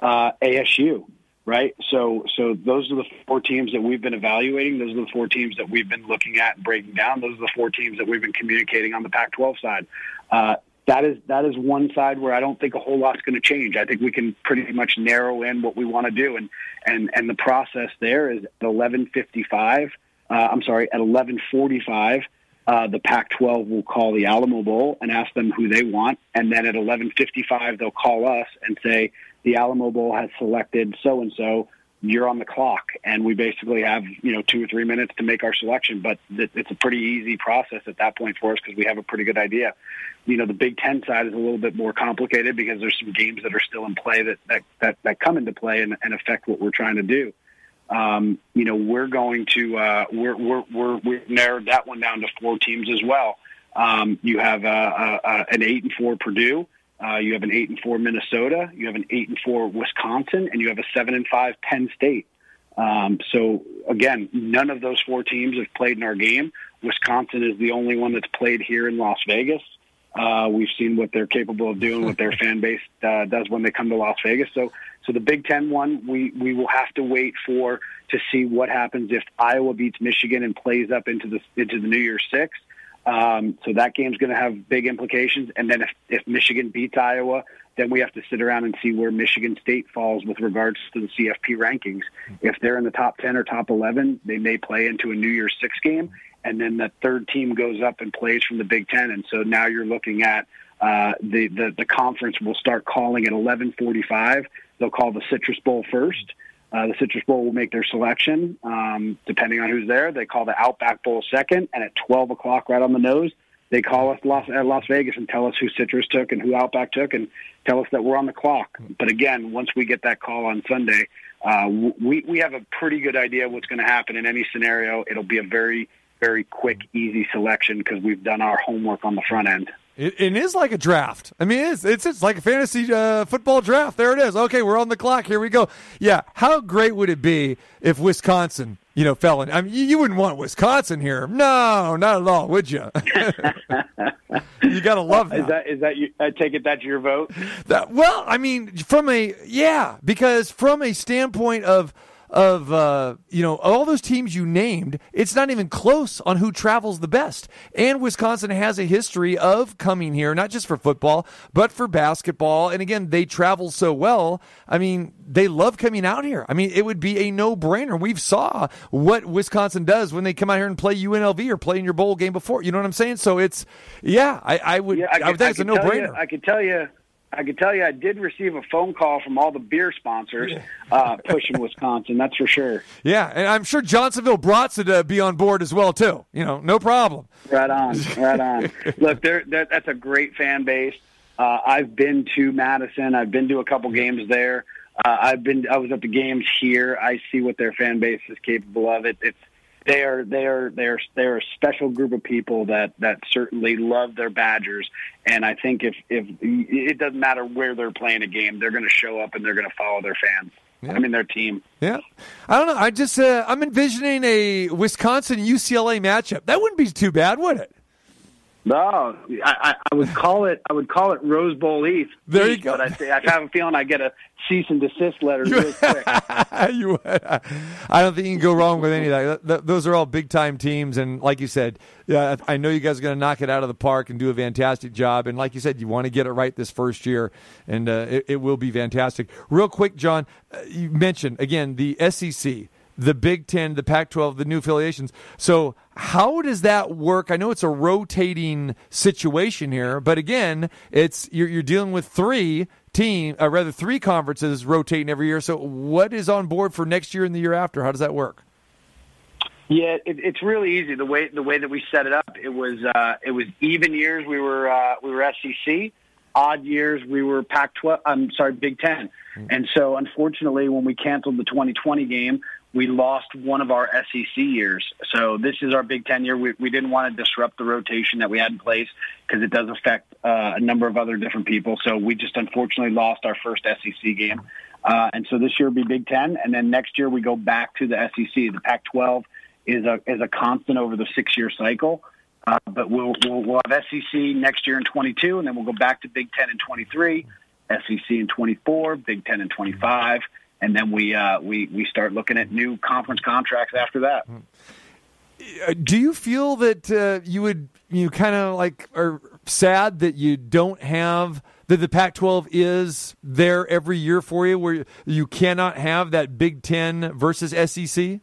uh, ASU. Right, so so those are the four teams that we've been evaluating. Those are the four teams that we've been looking at and breaking down. Those are the four teams that we've been communicating on the Pac-12 side. Uh, that is that is one side where I don't think a whole lot's going to change. I think we can pretty much narrow in what we want to do, and and and the process there is at 11:55. Uh, I'm sorry, at 11:45. Uh, the Pac-12 will call the Alamo Bowl and ask them who they want, and then at 11:55 they'll call us and say the Alamo Bowl has selected so and so. You're on the clock, and we basically have you know two or three minutes to make our selection. But it- it's a pretty easy process at that point for us because we have a pretty good idea. You know, the Big Ten side is a little bit more complicated because there's some games that are still in play that that that, that come into play and, and affect what we're trying to do um, you know, we're going to uh, we're, we're we're we've narrowed that one down to four teams as well. Um, you have uh, uh, uh, an eight and four Purdue, uh, you have an eight and four Minnesota, you have an eight and four Wisconsin, and you have a seven and five Penn State. Um, so again, none of those four teams have played in our game. Wisconsin is the only one that's played here in Las Vegas. Uh, we've seen what they're capable of doing, what their fan base uh, does when they come to Las Vegas. So, so the Big Ten one, we we will have to wait for to see what happens if Iowa beats Michigan and plays up into the into the New Year's Six. Um, so that game's going to have big implications. And then if if Michigan beats Iowa, then we have to sit around and see where Michigan State falls with regards to the CFP rankings. If they're in the top ten or top eleven, they may play into a New Year's Six game and then the third team goes up and plays from the Big Ten, and so now you're looking at uh, the, the the conference will start calling at 11:45. They'll call the Citrus Bowl first. Uh, the Citrus Bowl will make their selection um, depending on who's there. They call the Outback Bowl second, and at 12 o'clock, right on the nose, they call us Las, at Las Vegas and tell us who Citrus took and who Outback took, and tell us that we're on the clock. But again, once we get that call on Sunday, uh, we we have a pretty good idea what's going to happen in any scenario. It'll be a very very quick, easy selection because we've done our homework on the front end. It, it is like a draft. I mean, it's it's, it's like a fantasy uh, football draft. There it is. Okay, we're on the clock. Here we go. Yeah, how great would it be if Wisconsin, you know, fell in? I mean, you, you wouldn't want Wisconsin here. No, not at all, would you? you got to love that. Is that is that you, I take it that's your vote? That, well, I mean, from a yeah, because from a standpoint of of uh, you know all those teams you named, it's not even close on who travels the best. And Wisconsin has a history of coming here, not just for football, but for basketball. And again, they travel so well. I mean, they love coming out here. I mean, it would be a no brainer. We've saw what Wisconsin does when they come out here and play UNLV or play in your bowl game before. You know what I'm saying? So it's yeah, I, I would Yeah, I, I, could- would think I it's a no-brainer. you- I could tell you. I can tell you, I did receive a phone call from all the beer sponsors uh, pushing Wisconsin. That's for sure. Yeah, and I'm sure Johnsonville would uh, be on board as well too. You know, no problem. Right on, right on. Look, there, that, that's a great fan base. Uh, I've been to Madison. I've been to a couple games there. Uh, I've been. I was at the games here. I see what their fan base is capable of. It, it's they are they are they are they are a special group of people that that certainly love their Badgers. And I think if if it doesn't matter where they're playing a game, they're going to show up and they're going to follow their fans. I mean their team. Yeah, I don't know. I just uh, I'm envisioning a Wisconsin UCLA matchup. That wouldn't be too bad, would it? No, I, I, I would call it. I would call it Rose Bowl East. There you East, But I, say, I have a feeling I get a cease and desist letter real quick. you, I don't think you can go wrong with any of that. Th- th- Those are all big time teams, and like you said, yeah, I know you guys are going to knock it out of the park and do a fantastic job. And like you said, you want to get it right this first year, and uh, it, it will be fantastic. Real quick, John, uh, you mentioned again the SEC. The Big Ten, the Pac 12, the new affiliations. So, how does that work? I know it's a rotating situation here, but again, it's you're, you're dealing with three team, uh, rather three conferences rotating every year. So, what is on board for next year and the year after? How does that work? Yeah, it, it's really easy the way the way that we set it up. It was uh, it was even years we were uh, we were SEC, odd years we were Pac-12. I'm sorry, Big 10 And so, unfortunately, when we canceled the 2020 game, we lost one of our SEC years. So this is our Big Ten year. We, we didn't want to disrupt the rotation that we had in place because it does affect uh, a number of other different people. So we just unfortunately lost our first SEC game. Uh, and so this year will be Big Ten, and then next year we go back to the SEC. The Pac-12 is a is a constant over the six year cycle. Uh, but we'll, we'll we'll have SEC next year in 22, and then we'll go back to Big Ten in 23, SEC in 24, Big Ten in 25, and then we uh, we we start looking at new conference contracts after that. Uh, Do you feel that uh, you would you kind of like are sad that you don't have that the Pac-12 is there every year for you, where you cannot have that Big Ten versus SEC?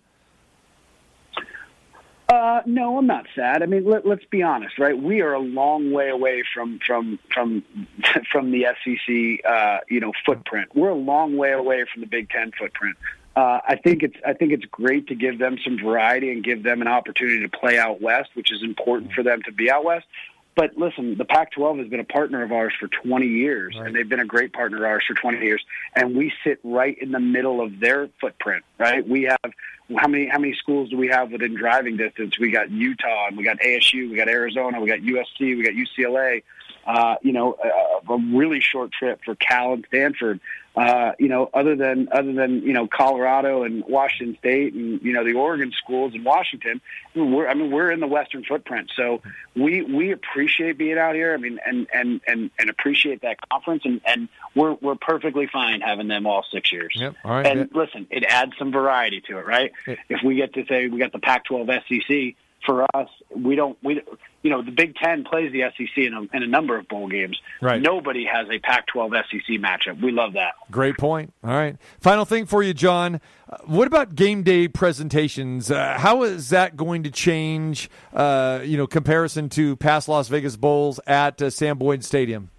Uh, no, I'm not sad. I mean, let, let's be honest, right? We are a long way away from from from from the SEC, uh, you know, footprint. We're a long way away from the Big Ten footprint. Uh, I think it's I think it's great to give them some variety and give them an opportunity to play out west, which is important for them to be out west. But listen, the Pac-12 has been a partner of ours for 20 years, and they've been a great partner of ours for 20 years. And we sit right in the middle of their footprint, right? We have how many how many schools do we have within driving distance? We got Utah, and we got ASU, we got Arizona, we got USC, we got UCLA. Uh, you know, a, a really short trip for Cal and Stanford. Uh, you know, other than other than you know Colorado and Washington State and you know the Oregon schools in Washington, I mean, we're I mean we're in the Western footprint, so we we appreciate being out here. I mean, and and and and appreciate that conference, and and we're we're perfectly fine having them all six years. Yep. All right. And listen, it adds some variety to it, right? If we get to say we got the Pac-12 SEC, for us, we don't we you know the Big Ten plays the SEC in a, in a number of bowl games. Right. Nobody has a Pac-12 SEC matchup. We love that. Great point. All right. Final thing for you, John. Uh, what about game day presentations? Uh, how is that going to change? Uh, you know, comparison to past Las Vegas bowls at uh, Sam Boyd Stadium.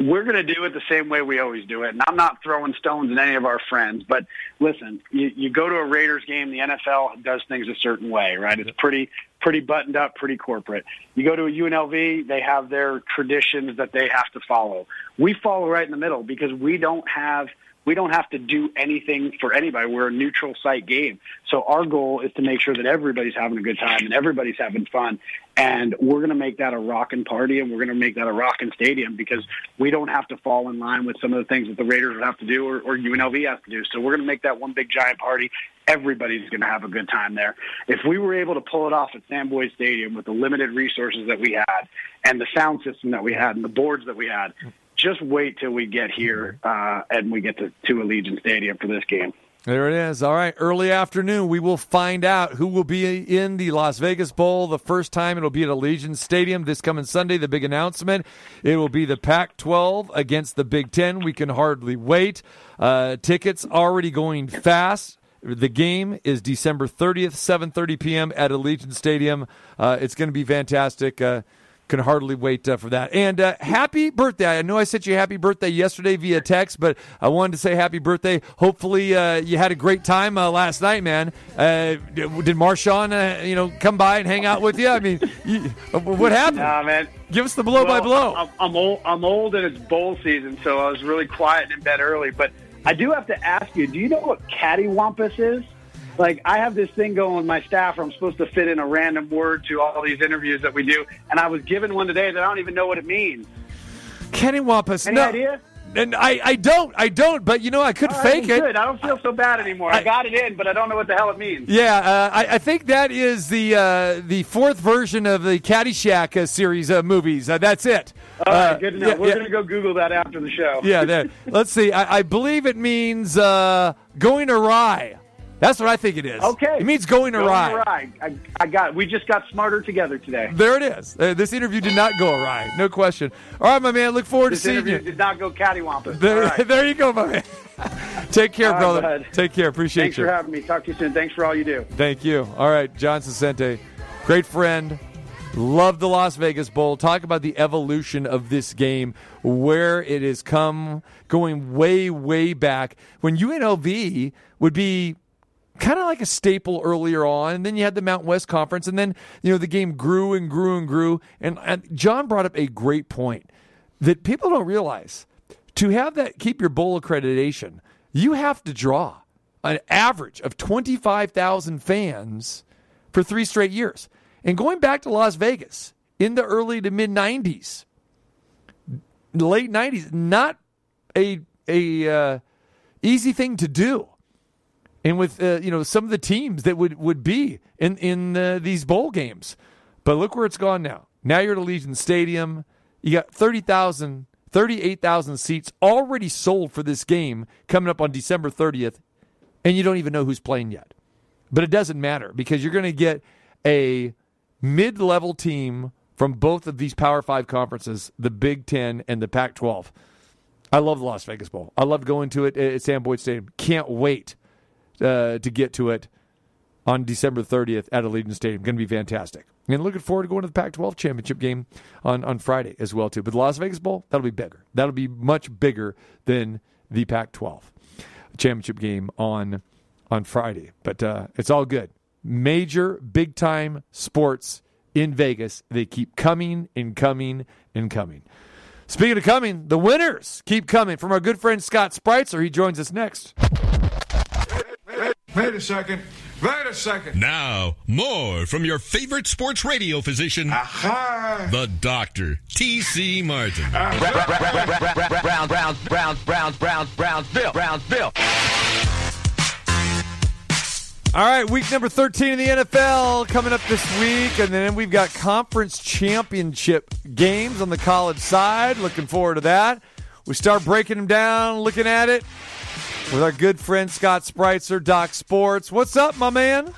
We're going to do it the same way we always do it. And I'm not throwing stones at any of our friends, but listen, you, you go to a Raiders game, the NFL does things a certain way, right? It's pretty, pretty buttoned up, pretty corporate. You go to a UNLV, they have their traditions that they have to follow. We follow right in the middle because we don't have – we don't have to do anything for anybody. We're a neutral site game. So our goal is to make sure that everybody's having a good time and everybody's having fun. And we're going to make that a rocking party and we're going to make that a rocking stadium because we don't have to fall in line with some of the things that the Raiders would have to do or, or UNLV has to do. So we're going to make that one big giant party. Everybody's going to have a good time there. If we were able to pull it off at Sam Boyd Stadium with the limited resources that we had and the sound system that we had and the boards that we had, just wait till we get here uh, and we get to, to Allegiant Stadium for this game. There it is. All right, early afternoon, we will find out who will be in the Las Vegas Bowl. The first time it'll be at Allegiant Stadium this coming Sunday. The big announcement: it will be the Pac-12 against the Big Ten. We can hardly wait. Uh, tickets already going fast. The game is December 30th, 7:30 p.m. at Allegiant Stadium. Uh, it's going to be fantastic. Uh, can hardly wait uh, for that. And uh, happy birthday. I know I sent you happy birthday yesterday via text, but I wanted to say happy birthday. Hopefully, uh, you had a great time uh, last night, man. Uh, did Marshawn, uh, you know, come by and hang out with you? I mean, you, what happened? Nah, man. Give us the blow well, by blow. I'm, I'm old. I'm old, and it's bowl season, so I was really quiet and in bed early. But I do have to ask you: Do you know what cattywampus is? Like I have this thing going with my staff where I'm supposed to fit in a random word to all these interviews that we do, and I was given one today that I don't even know what it means. Kenny Wampus. Any no. idea? And I, I don't, I don't, but you know, I could fake it. Good. I don't feel so bad anymore. I, I- got it in, but I don't know what the hell it means. Yeah, uh, I, I think that is the uh, the fourth version of the Caddyshack uh, series of movies. Uh, that's it. All right, Uh, good to know. yeah, We're yeah. going to go Google that after the show. yeah, there. Let's see. I, I believe it means uh, going awry. That's what I think it is. Okay. It means going Going awry. awry. I, I got. We just got smarter together today. There it is. Uh, this interview did not go awry. No question. All right, my man. Look forward This to seeing interview you. did not go cattywampus. There, right. there you go, my man. Take care, right, brother. bud. Take care. Appreciate Thanks you. for having me. Talk to you soon. Thanks for all you do. Thank you. All right, John Saccenti, great friend. Love the Las Vegas Bowl. Talk about the evolution of this game, where it has come, going way, way back. When UNLV would be kind of like a staple earlier on, and then you had the Mountain West Conference, and then you know the game grew and grew and grew. And, and John brought up a great point that people don't realize. To have that keep your bowl accreditation, you have to draw an average of 25,000 fans for three straight years. And going back to Las Vegas in the early to mid 90s, late 90s, not a a uh, easy thing to do. And with uh, you know some of the teams that would would be in in uh, these bowl games, but look where it's gone now. Now you're at Allegiant Stadium. You got 30,000, 38,000 seats already sold for this game coming up on December 30th, and you don't even know who's playing yet. But it doesn't matter because you're going to get a mid level team from both of these Power Five conferences, the Big Ten and the Pac 12. I love the Las Vegas Bowl. I love going to it at Sam Boyd Stadium. Can't wait uh, to get to it on December 30th at Allegiant Stadium. Going to be fantastic. And looking forward to going to the Pac 12 championship game on, on Friday as well, too. But the Las Vegas Bowl, that'll be bigger. That'll be much bigger than the Pac 12 championship game on on Friday. But uh, it's all good. Major, big time sports in Vegas. They keep coming and coming and coming. Speaking of coming, the winners keep coming from our good friend Scott Spritzer. He joins us next. Wait a second. Wait a second. Now, more from your favorite sports radio physician, the doctor, T.C. Martin. Brown, Brown, Brown, Brown, Brown, Brown, Brownsville, Brownsville. All right, week number 13 in the NFL coming up this week. And then we've got conference championship games on the college side. Looking forward to that. We start breaking them down, looking at it with our good friend Scott Spritzer, Doc's Sports. What's up, my man?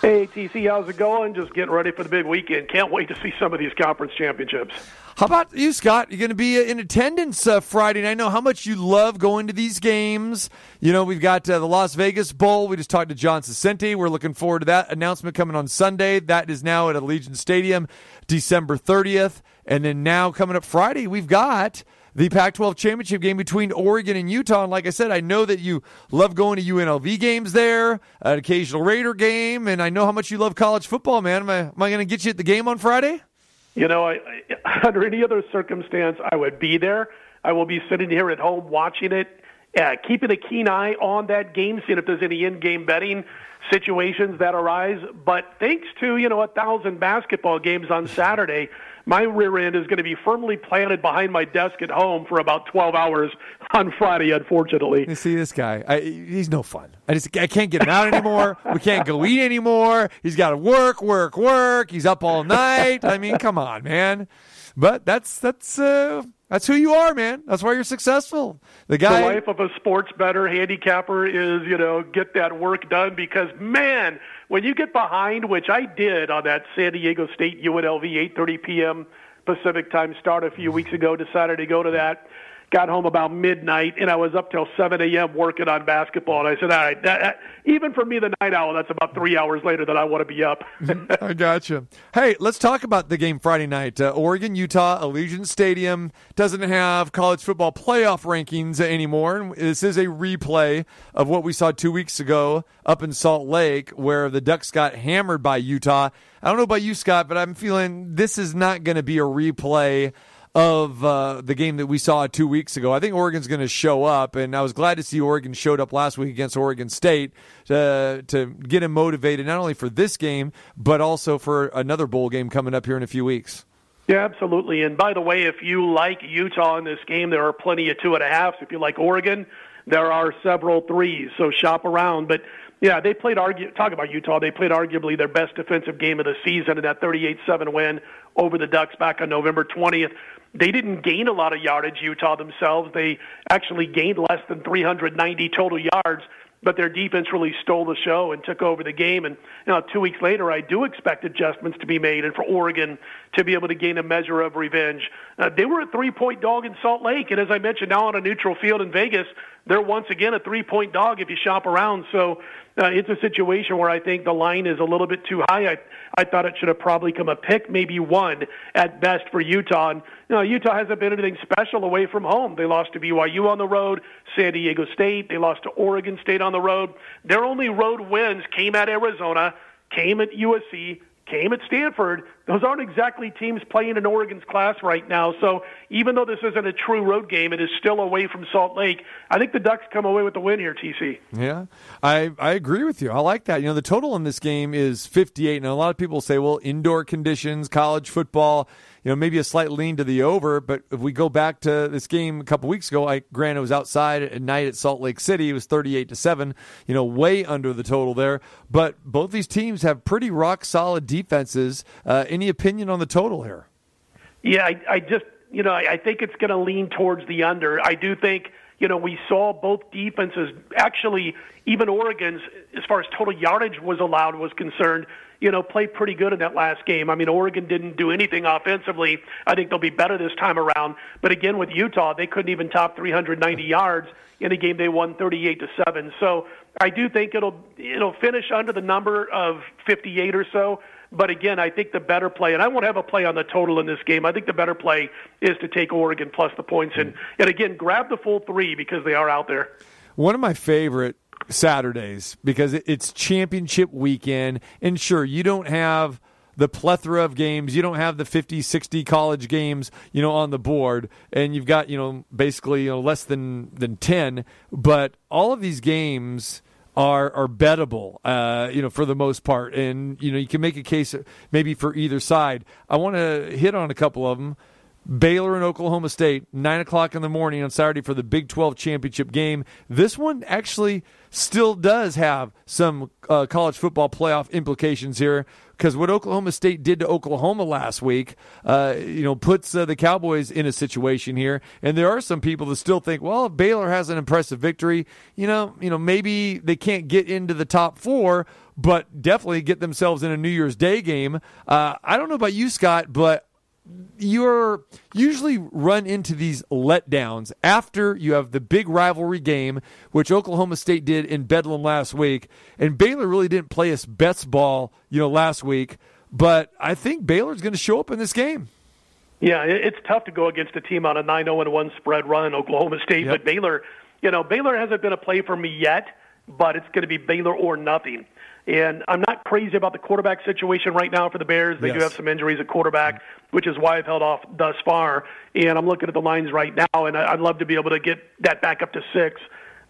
Hey, TC, how's it going? Just getting ready for the big weekend. Can't wait to see some of these conference championships. How about you, Scott? You're going to be in attendance uh, Friday. And I know how much you love going to these games. You know, we've got uh, the Las Vegas Bowl. We just talked to John Saccenti. We're looking forward to that announcement coming on Sunday. That is now at Allegiant Stadium, December 30th. And then now coming up Friday, we've got the Pac 12 championship game between Oregon and Utah. And like I said, I know that you love going to UNLV games there, an occasional Raider game, and I know how much you love college football, man. Am I, am I going to get you at the game on Friday? You know, I, I, under any other circumstance, I would be there. I will be sitting here at home watching it, uh, keeping a keen eye on that game, seeing if there's any in-game betting situations that arise. But thanks to you know a thousand basketball games on Saturday, my rear end is going to be firmly planted behind my desk at home for about 12 hours on Friday, unfortunately. You see this guy? I, he's no fun. I just I can't get him out anymore. we can't go eat anymore. He's got to work, work, work. He's up all night. I mean, come on, man. But that's that's uh, that's who you are, man. That's why you're successful. The guy. The life of a sports bettor handicapper is, you know, get that work done because, man, when you get behind, which I did on that San Diego State UNLV 8:30 p.m. Pacific time start a few weeks ago, decided to go to that got home about midnight, and I was up till 7 a.m. working on basketball. And I said, all right, that, that, even for me, the night owl, that's about three hours later that I want to be up. I gotcha. Hey, let's talk about the game Friday night. Uh, Oregon, Utah, Allegiant Stadium doesn't have college football playoff rankings anymore. This is a replay of what we saw two weeks ago up in Salt Lake, where the Ducks got hammered by Utah. I don't know about you, Scott, but I'm feeling this is not going to be a replay of uh, the game that we saw two weeks ago. I think Oregon's going to show up, and I was glad to see Oregon showed up last week against Oregon State to, to get him motivated not only for this game, but also for another bowl game coming up here in a few weeks. Yeah, absolutely. And by the way, if you like Utah in this game, there are plenty of two and a halves. If you like Oregon, there are several threes. So shop around. But yeah, they played argue talk about Utah. They played arguably their best defensive game of the season in that 38-7 win over the Ducks back on November 20th. They didn't gain a lot of yardage, Utah themselves. They actually gained less than 390 total yards, but their defense really stole the show and took over the game. And you know, two weeks later, I do expect adjustments to be made, and for Oregon to be able to gain a measure of revenge. Uh, they were a three-point dog in Salt Lake, and as I mentioned, now on a neutral field in Vegas, they're once again a three-point dog if you shop around. So uh, it's a situation where I think the line is a little bit too high. I I thought it should have probably come a pick, maybe one at best for Utah. And you know, Utah hasn't been anything special away from home. They lost to BYU on the road, San Diego State. They lost to Oregon State on the road. Their only road wins came at Arizona, came at USC, came at Stanford. Those aren't exactly teams playing in Oregon's class right now. So even though this isn't a true road game, it is still away from Salt Lake. I think the Ducks come away with the win here, TC. Yeah, I, I agree with you. I like that. You know, the total in this game is 58. Now, a lot of people say, well, indoor conditions, college football, you know, maybe a slight lean to the over. But if we go back to this game a couple weeks ago, I grant it was outside at night at Salt Lake City. It was 38 to 7, you know, way under the total there. But both these teams have pretty rock solid defenses. Uh, any opinion on the total here? Yeah, I, I just, you know, I, I think it's going to lean towards the under. I do think you know, we saw both defenses, actually, even Oregon's, as far as total yardage was allowed was concerned, you know, played pretty good in that last game. I mean, Oregon didn't do anything offensively. I think they'll be better this time around. But again, with Utah, they couldn't even top 390 yards in a game they won 38 to seven. So I do think it'll it'll finish under the number of 58 or so. But again, I think the better play, and I won't have a play on the total in this game. I think the better play is to take Oregon plus the points, and and again, grab the full three because they are out there. One of my favorite Saturdays because it's championship weekend. And sure, you don't have the plethora of games. You don't have the 50, 60 college games, you know, on the board. And you've got, you know, basically, you know, less than, than 10. But all of these games are are bettable, uh, you know, for the most part. And, you know, you can make a case maybe for either side. I want to hit on a couple of them. Baylor and Oklahoma State, 9 o'clock in the morning on Saturday for the Big 12 championship game. This one actually still does have some uh, college football playoff implications here because what Oklahoma State did to Oklahoma last week, uh, you know, puts uh, the Cowboys in a situation here. And there are some people that still think, well, if Baylor has an impressive victory, you know, you know, maybe they can't get into the top four, but definitely get themselves in a New Year's Day game. Uh, I don't know about you, Scott, but you're usually run into these letdowns after you have the big rivalry game, which Oklahoma State did in Bedlam last week, and Baylor really didn't play its best ball, you know, last week. But I think Baylor's going to show up in this game. Yeah, it's tough to go against a team on a 9-0 and 1 spread run, Oklahoma State. But Baylor, you know, Baylor hasn't been a play for me yet, but it's going to be Baylor or nothing. And I'm not crazy about the quarterback situation right now for the Bears. They do have some injuries at quarterback, which is why I've held off thus far. And I'm looking at the lines right now, and I'd love to be able to get that back up to six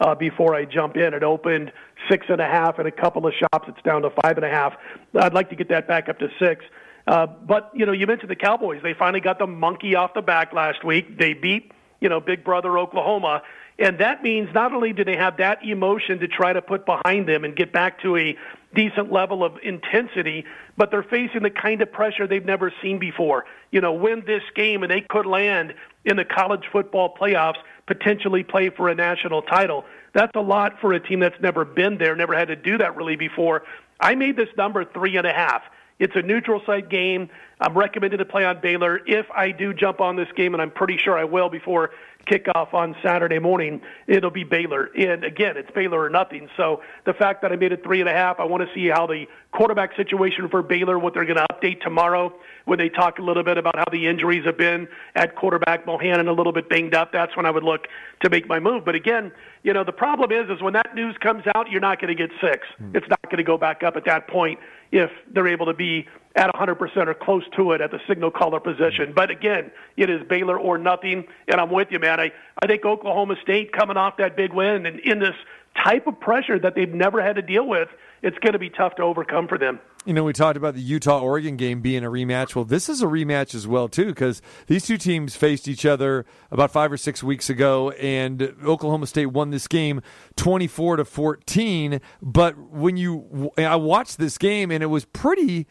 uh, before I jump in. It opened six and a half, and a couple of shops it's down to five and a half. I'd like to get that back up to six. Uh, but you know, you mentioned the Cowboys. They finally got the monkey off the back last week. They beat you know Big Brother Oklahoma, and that means not only do they have that emotion to try to put behind them and get back to a decent level of intensity, but they're facing the kind of pressure they've never seen before. You know, win this game and they could land in the college football playoffs, potentially play for a national title. That's a lot for a team that's never been there, never had to do that really before. I made this number three and a half. It's a neutral site game. I'm recommended to play on Baylor if I do jump on this game, and I'm pretty sure I will before kickoff on Saturday morning. It'll be Baylor, and again, it's Baylor or nothing. So the fact that I made it three and a half, I want to see how the quarterback situation for Baylor, what they're going to update tomorrow when they talk a little bit about how the injuries have been at quarterback. Bohanon a little bit banged up. That's when I would look to make my move. But again, you know, the problem is, is when that news comes out, you're not going to get six. Hmm. It's not going to go back up at that point if they're able to be at 100% or close to it at the signal caller position. But again, it is Baylor or nothing, and I'm with you, man. I, I think Oklahoma State coming off that big win and in this type of pressure that they've never had to deal with, it's going to be tough to overcome for them. You know, we talked about the Utah Oregon game being a rematch. Well, this is a rematch as well too, because these two teams faced each other about five or six weeks ago, and Oklahoma State won this game twenty four to fourteen. But when you, I watched this game, and it was pretty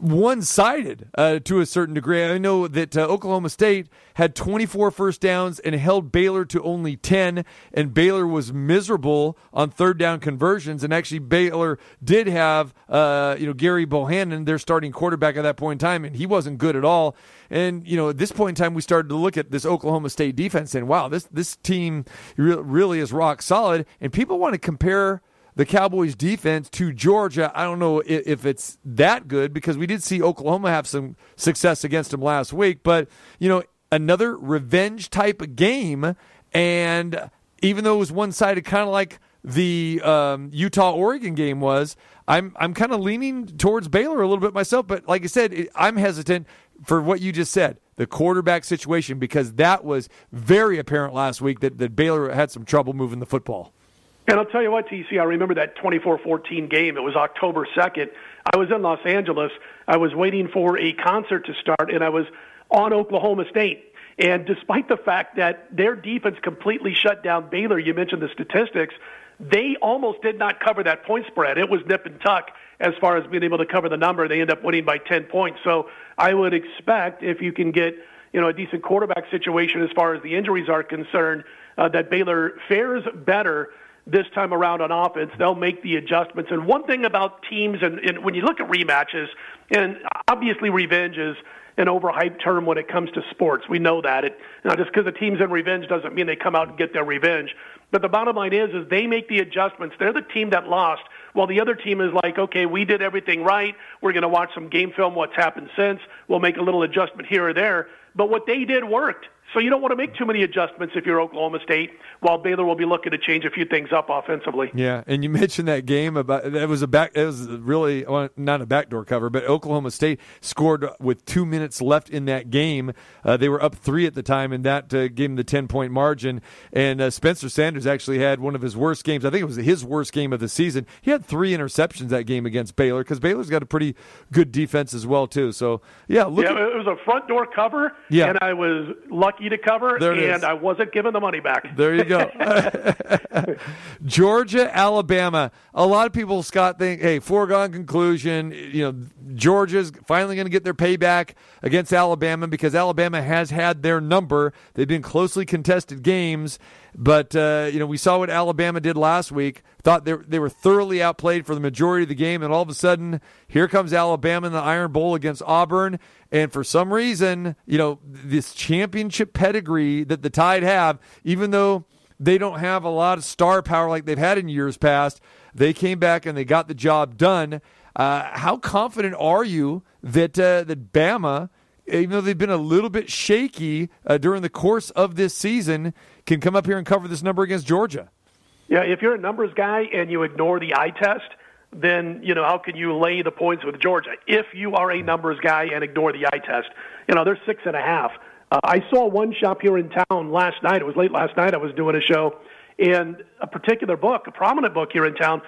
one sided uh, to a certain degree. I know that uh, Oklahoma State had 24 first downs and held Baylor to only 10, and Baylor was miserable on third down conversions. And actually, Baylor did have uh, you know Gary Bohanon, their starting quarterback at that point in time, and he wasn't good at all. And you know, at this point in time, we started to look at this Oklahoma State defense and wow, this this team re- really is rock solid. And people want to compare the Cowboys defense to Georgia. I don't know if, if, it's that good because we did see Oklahoma have some success against them last week, but you know, another revenge type game. And even though it was one sided, kind of like the um, Utah Oregon game was, I'm I'm kind of leaning towards Baylor a little bit myself. But like I said, it, I'm hesitant for what you just said, the quarterback situation, because that was very apparent last week that, that Baylor had some trouble moving the football. And I'll tell you what, TC, I remember that 24-14 game. It was October 2nd. I was in Los Angeles. I was waiting for a concert to start, and I was on Oklahoma State. And despite the fact that their defense completely shut down Baylor, you mentioned the statistics, they almost did not cover that point spread. It was nip and tuck as far as being able to cover the number. They end up winning by 10 points. So I would expect if you can get you know a decent quarterback situation as far as the injuries are concerned, uh, that Baylor fares better this time around on offense. They'll make the adjustments. And one thing about teams, and, and when you look at rematches, and obviously revenge is an overhyped term when it comes to sports. We know that. It, you know, just because a team's in revenge doesn't mean they come out and get their revenge. But the bottom line is, is they make the adjustments. They're the team that lost, while the other team is like, okay, we did everything right. We're going to watch some game film, what's happened since. We'll make a little adjustment here or there. But what they did worked. So you don't want to make too many adjustments if you're Oklahoma State, while Baylor will be looking to change a few things up offensively. Yeah, and you mentioned that game about that was a back. It was really well, not a backdoor cover, but Oklahoma State scored with two minutes left in that game. Uh, they were up three at the time, and that uh, gave them the ten point margin. And uh, Spencer Sanders actually had one of his worst games. I think it was his worst game of the season. He had three interceptions that game against Baylor because Baylor's got a pretty good defense as well too. So yeah, look yeah, at, it was a front door cover, Yeah. and I was lucky to cover, and is. I wasn't given the money back. There you go. Georgia, Alabama. A lot of people, Scott, think, hey, foregone conclusion. You know, Georgia's finally going to get their payback against Alabama because Alabama has had their number. They've been closely contested games, but uh, you know, we saw what Alabama did last week. Thought they they were thoroughly outplayed for the majority of the game, and all of a sudden, here comes Alabama in the Iron Bowl against Auburn. And for some reason, you know, this championship pedigree that the Tide have, even though they don't have a lot of star power like they've had in years past. They came back and they got the job done. Uh, how confident are you that uh, that Bama even though they've been a little bit shaky uh, during the course of this season, can come up here and cover this number against Georgia. Yeah, if you're a numbers guy and you ignore the eye test, then you know how can you lay the points with Georgia? If you are a numbers guy and ignore the eye test, you know they're six and a half. Uh, I saw one shop here in town last night. It was late last night. I was doing a show, and a particular book, a prominent book here in town,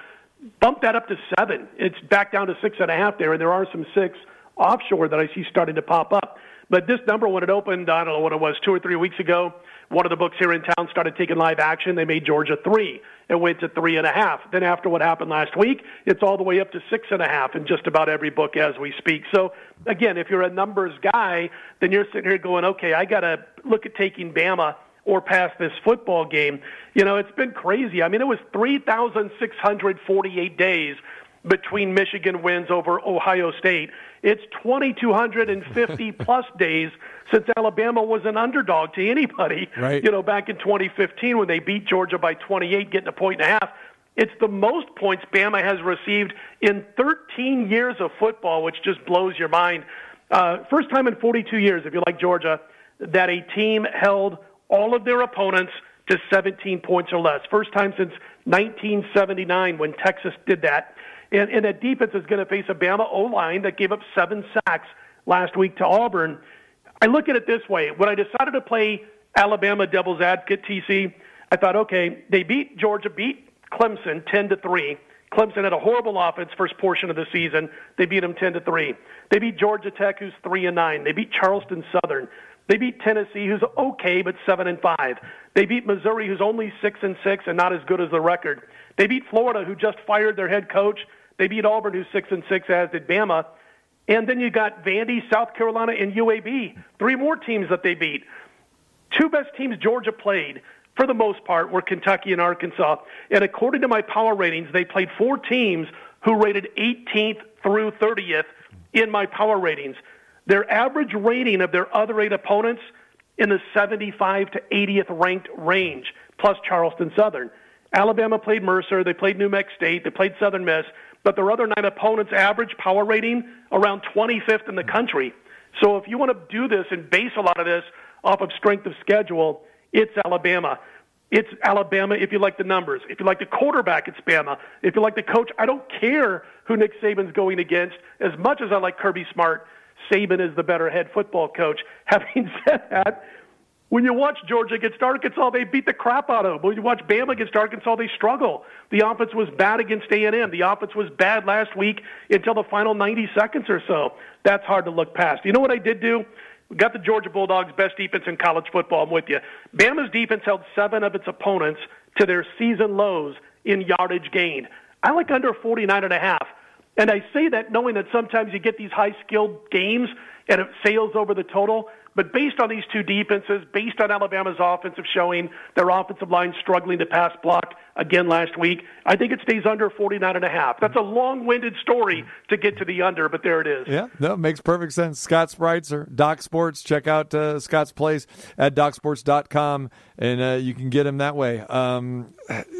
bumped that up to seven. It's back down to six and a half there, and there are some six offshore that I see starting to pop up. But this number, when it opened, I don't know what it was, two or three weeks ago, one of the books here in town started taking live action. They made Georgia three. It went to three and a half. Then after what happened last week, it's all the way up to six and a half in just about every book as we speak. So again, if you're a numbers guy, then you're sitting here going, okay, I got to look at taking Bama or past this football game. You know, it's been crazy. I mean, it was 3,648 days between Michigan wins over Ohio State. It's 2,250 plus days since Alabama was an underdog to anybody. Right. You know, back in 2015 when they beat Georgia by 28, getting a point and a half. It's the most points Bama has received in 13 years of football, which just blows your mind. Uh, first time in 42 years, if you like Georgia, that a team held all of their opponents to 17 points or less. First time since 1979 when Texas did that. And, and that defense is going to face a Bama O line that gave up seven sacks last week to Auburn. I look at it this way: when I decided to play Alabama Devil's Advocate TC, I thought, okay, they beat Georgia, beat Clemson ten to three. Clemson had a horrible offense first portion of the season. They beat them ten to three. They beat Georgia Tech, who's three and nine. They beat Charleston Southern. They beat Tennessee, who's okay but seven and five. They beat Missouri, who's only six and six and not as good as the record. They beat Florida, who just fired their head coach. They beat Auburn, who's six and six, as did Bama. And then you got Vandy, South Carolina, and UAB. Three more teams that they beat. Two best teams Georgia played, for the most part, were Kentucky and Arkansas. And according to my power ratings, they played four teams who rated 18th through 30th in my power ratings. Their average rating of their other eight opponents in the 75 to 80th ranked range, plus Charleston Southern. Alabama played Mercer, they played New Mexico State, they played Southern Miss, but their other nine opponents' average power rating around 25th in the country. So if you want to do this and base a lot of this off of strength of schedule, it's Alabama. It's Alabama if you like the numbers. If you like the quarterback, it's Bama. If you like the coach, I don't care who Nick Saban's going against. As much as I like Kirby Smart, Saban is the better head football coach. Having said that, when you watch Georgia against Arkansas, they beat the crap out of them. When you watch Bama against Arkansas, they struggle. The offense was bad against A&M. The offense was bad last week until the final 90 seconds or so. That's hard to look past. You know what I did do? We got the Georgia Bulldogs' best defense in college football. I'm with you. Bama's defense held seven of its opponents to their season lows in yardage gained. I like under 49 and a half. And I say that knowing that sometimes you get these high skilled games and it sails over the total. But based on these two defenses, based on Alabama's offensive showing, their offensive line struggling to pass block again last week, I think it stays under 49 and a half. That's a long-winded story to get to the under, but there it is. Yeah, no, makes perfect sense. Scott Spreitzer, Doc Sports. Check out uh, Scott's place at docsports.com, and uh, you can get him that way. Um,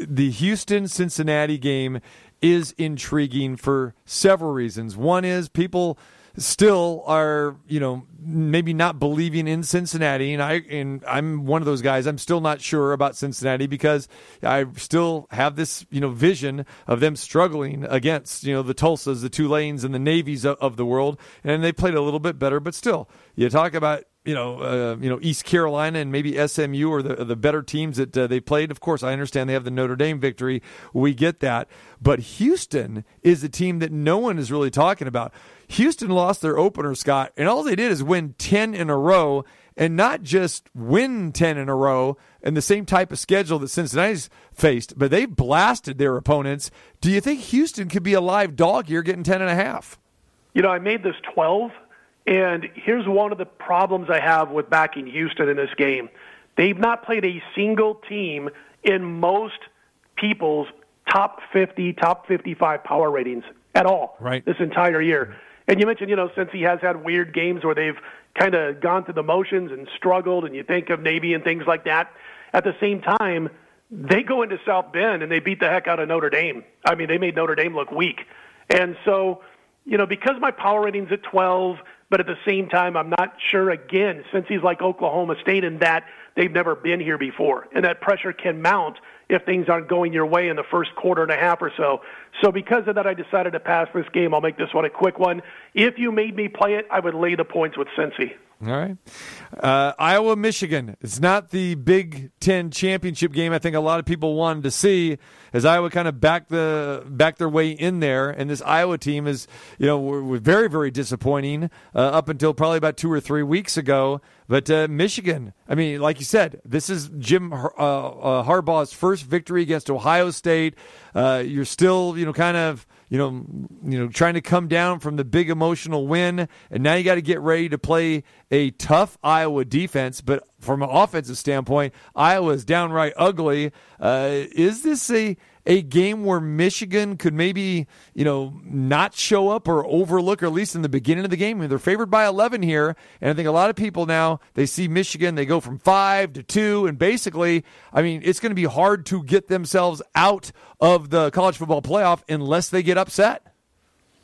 the Houston-Cincinnati game is intriguing for several reasons. One is people – still are you know maybe not believing in Cincinnati. And I and I'm one of those guys I'm still not sure about Cincinnati because I still have this you know vision of them struggling against you know the Tulsas the Tulanes and the Navies of, of the world. And they played a little bit better but still you talk about you know, uh, you know, East Carolina and maybe SMU or the the better teams that uh, they played. Of course, I understand they have the Notre Dame victory. We get that, but Houston is a team that no one is really talking about. Houston lost their opener, Scott, and all they did is win 10 in a row and not just win 10 in a row and the same type of schedule that Cincinnati's faced, but they blasted their opponents. Do you think Houston could be a live dog here getting 10 and a half? You know, I made this 12, and here's one of the problems I have with backing Houston in this game. They've not played a single team in most people's top 50, top 55 power ratings at all right. this entire year. And you mentioned, you know, Cincy has had weird games where they've kind of gone through the motions and struggled, and you think of Navy and things like that. At the same time, they go into South Bend and they beat the heck out of Notre Dame. I mean, they made Notre Dame look weak. And so, you know, because my power rating's at 12, But at the same time, I'm not sure again, Cincy's like Oklahoma State in that they've never been here before. And that pressure can mount if things aren't going your way in the first quarter and a half or so. So because of that, I decided to pass this game. I'll make this one a quick one. If you made me play it, I would lay the points with Cincy. All right. Uh, Iowa, Michigan. It's not the Big Ten championship game I think a lot of people wanted to see as Iowa kind of back the back their way in there. And this Iowa team is, you know, were, were very, very disappointing uh, up until probably about two or three weeks ago. But uh, Michigan, I mean, like you said, this is Jim uh, uh, Harbaugh's first victory against Ohio State. Uh, you're still, you know, kind of you know, you know, trying to come down from the big emotional win, and now you got to get ready to play a tough Iowa defense. But from an offensive standpoint, Iowa is downright ugly. Uh, is this a a game where Michigan could maybe, you know, not show up or overlook, or at least in the beginning of the game. I mean, they're favored by 11 here. And I think a lot of people now, they see Michigan, they go from five to two. And basically, I mean, it's going to be hard to get themselves out of the college football playoff unless they get upset.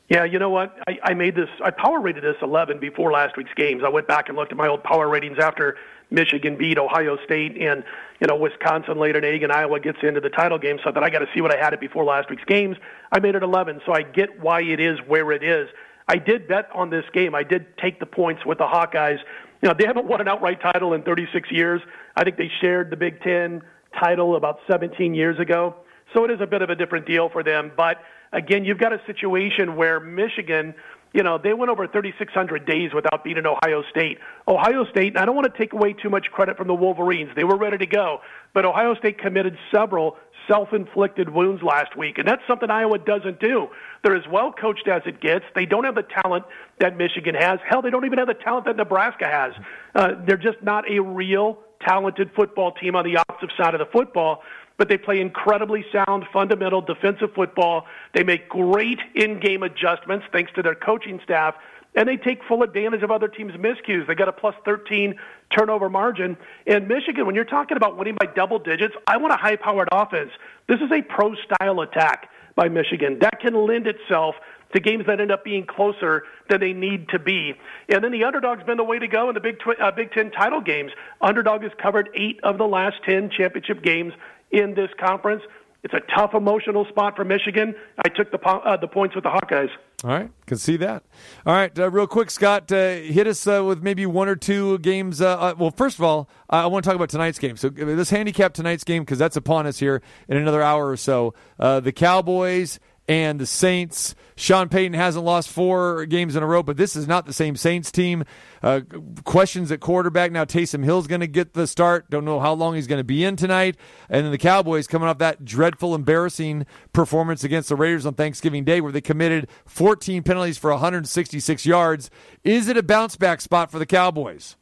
Yeah, you know what? I, I made this. I power rated this 11 before last week's games. I went back and looked at my old power ratings after Michigan beat Ohio State and you know Wisconsin laid an egg and Iowa gets into the title game. So that I got to see what I had it before last week's games. I made it 11, so I get why it is where it is. I did bet on this game. I did take the points with the Hawkeyes. You know they haven't won an outright title in 36 years. I think they shared the Big Ten title about 17 years ago. So it is a bit of a different deal for them, but again, you've got a situation where Michigan, you know, they went over 3,600 days without beating Ohio State. Ohio State, and I don't want to take away too much credit from the Wolverines. They were ready to go, but Ohio State committed several self-inflicted wounds last week, and that's something Iowa doesn't do. They're as well coached as it gets. They don't have the talent that Michigan has. Hell, they don't even have the talent that Nebraska has. Uh, they're just not a real talented football team on the offensive side of the football but they play incredibly sound, fundamental defensive football. They make great in-game adjustments thanks to their coaching staff, and they take full advantage of other teams' miscues. They got a plus 13 turnover margin. And Michigan, when you're talking about winning by double digits, I want a high-powered offense. This is a pro-style attack by Michigan that can lend itself to games that end up being closer than they need to be. And then the underdog's been the way to go in the Big, Tw- uh, Big Ten title games. Underdog has covered eight of the last 10 championship games in this conference. It's a tough emotional spot for Michigan. I took the uh, the points with the Hawkeyes. All right, can see that. All right, uh, real quick, Scott, uh, hit us uh, with maybe one or two games. Uh, uh, well, first of all, I want to talk about tonight's game. So let's handicap tonight's game because that's upon us here in another hour or so. the Cowboys and the Saints. Sean Payton hasn't lost four games in a row, but this is not the same Saints team. Uh, questions at quarterback. Now Taysom Hill's going to get the start. Don't know how long he's going to be in tonight. And then the Cowboys coming off that dreadful, embarrassing performance against the Raiders on Thanksgiving Day where they committed 14 penalties for 166 yards. Is it a bounce back spot for the Cowboys?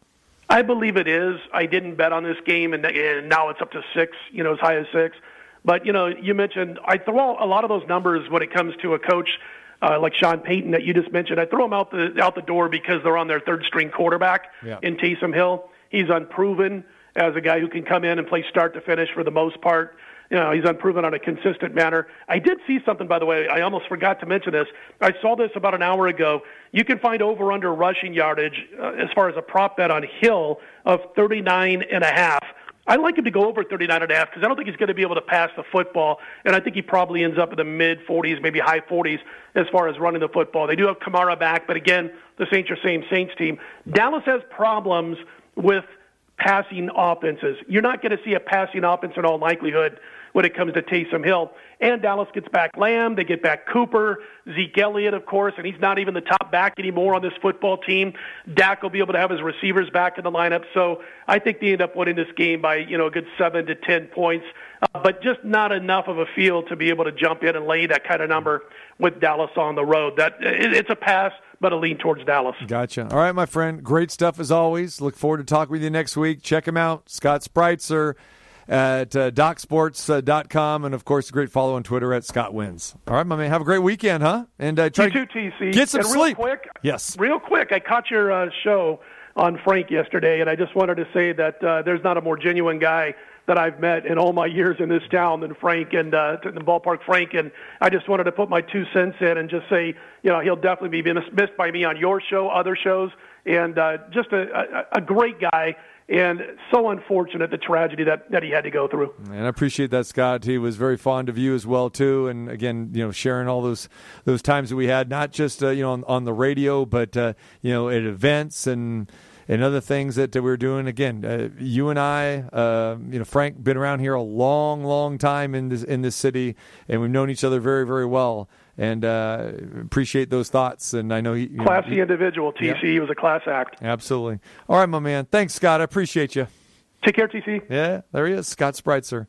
I believe it is. I didn't bet on this game, and, and now it's up to six, you know, as high as six. But you know, you mentioned I throw a lot of those numbers when it comes to a coach uh, like Sean Payton that you just mentioned. I throw them out the out the door because they're on their third string quarterback yeah. in Taysom Hill. He's unproven as a guy who can come in and play start to finish for the most part. You know, he's unproven on a consistent manner. I did see something, by the way. I almost forgot to mention this. I saw this about an hour ago. You can find over under rushing yardage uh, as far as a prop bet on Hill of 39 and a half. I like him to go over 39 and a half because I don't think he's going to be able to pass the football, and I think he probably ends up in the mid 40s, maybe high 40s as far as running the football. They do have Kamara back, but again, the Saints are same Saints team. Dallas has problems with passing offenses. You're not going to see a passing offense in all likelihood when it comes to Taysom Hill. And Dallas gets back Lamb. They get back Cooper, Zeke Elliott, of course, and he's not even the top back anymore on this football team. Dak will be able to have his receivers back in the lineup. So I think they end up winning this game by, you know, a good seven to ten points, uh, but just not enough of a field to be able to jump in and lay that kind of number with Dallas on the road. That it, it's a pass but a lean towards Dallas. Gotcha. All right, my friend. Great stuff as always. Look forward to talking with you next week. Check him out, Scott Spreitzer at uh, docsports.com. And, of course, a great follow on Twitter at Scott Wins. All right, my man. Have a great weekend, huh? And uh, try you too, TC. Get some and sleep. Real quick, yes. Real quick, I caught your uh, show on Frank yesterday, and I just wanted to say that uh, there's not a more genuine guy that I've met in all my years in this town than Frank and uh, the ballpark Frank. And I just wanted to put my two cents in and just say, you know, he'll definitely be missed by me on your show, other shows, and uh, just a, a, a great guy and so unfortunate the tragedy that, that he had to go through. And I appreciate that, Scott. He was very fond of you as well too, and again, you know, sharing all those those times that we had, not just uh, you know on, on, the radio, but uh, you know at events and and other things that, we were doing. Again, uh, you and I, uh, you know, Frank, been around here a long, long time in this in this city, and we've known each other very, very well. And uh, appreciate those thoughts. And I know he classy know, he, individual. TC, yeah. he was a class act. Absolutely. All right, my man. Thanks, Scott. I appreciate you. Take care, TC. Yeah, there he is, Scott Spreitzer.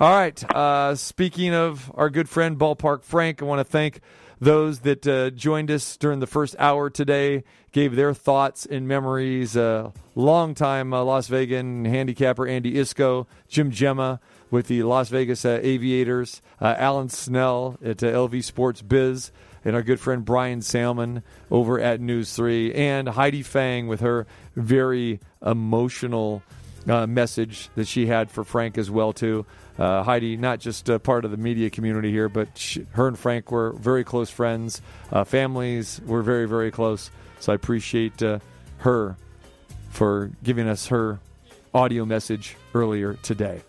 All right. Uh, speaking of our good friend Ballpark Frank, I want to thank those that uh, joined us during the first hour today gave their thoughts and memories. Uh, longtime uh, Las Vegas handicapper Andy Iskoe, Jim Gemma with the Las Vegas uh, Aviators, uh, Alan Snell at uh, LV Sports Biz, and our good friend Brian Salmon over at News 3, and Heidi Fang with her very emotional uh, message that she had for Frank as well too. Uh, Heidi, not just uh, part of the media community here, but she, her and Frank were very close friends. Uh, families were very, very close. So I appreciate her for giving us her audio message earlier today.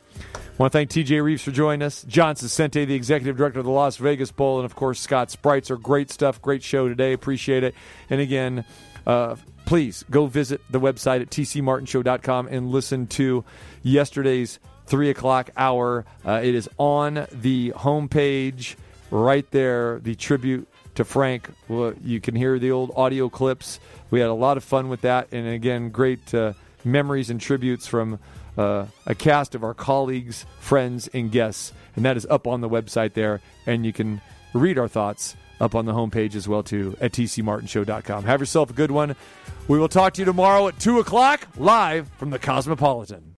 I want to thank TJ Rives for joining us, John Saccenti, the executive director of the Las Vegas Bowl, and of course Scott Spreitzer. Great stuff, great show today. Appreciate it. And again, uh, please go visit the website at tcmartinshow.com and listen to yesterday's three o'clock hour. Uh, it is on the homepage right there. The tribute to Frank. You can hear the old audio clips. We had a lot of fun with that, and again, great uh, memories and tributes from uh, a cast of our colleagues, friends, and guests. And that is up on the website there, and you can read our thoughts up on the homepage as well too at tcmartinshow.com. Have yourself a good one. We will talk to you tomorrow at two o'clock live from the Cosmopolitan.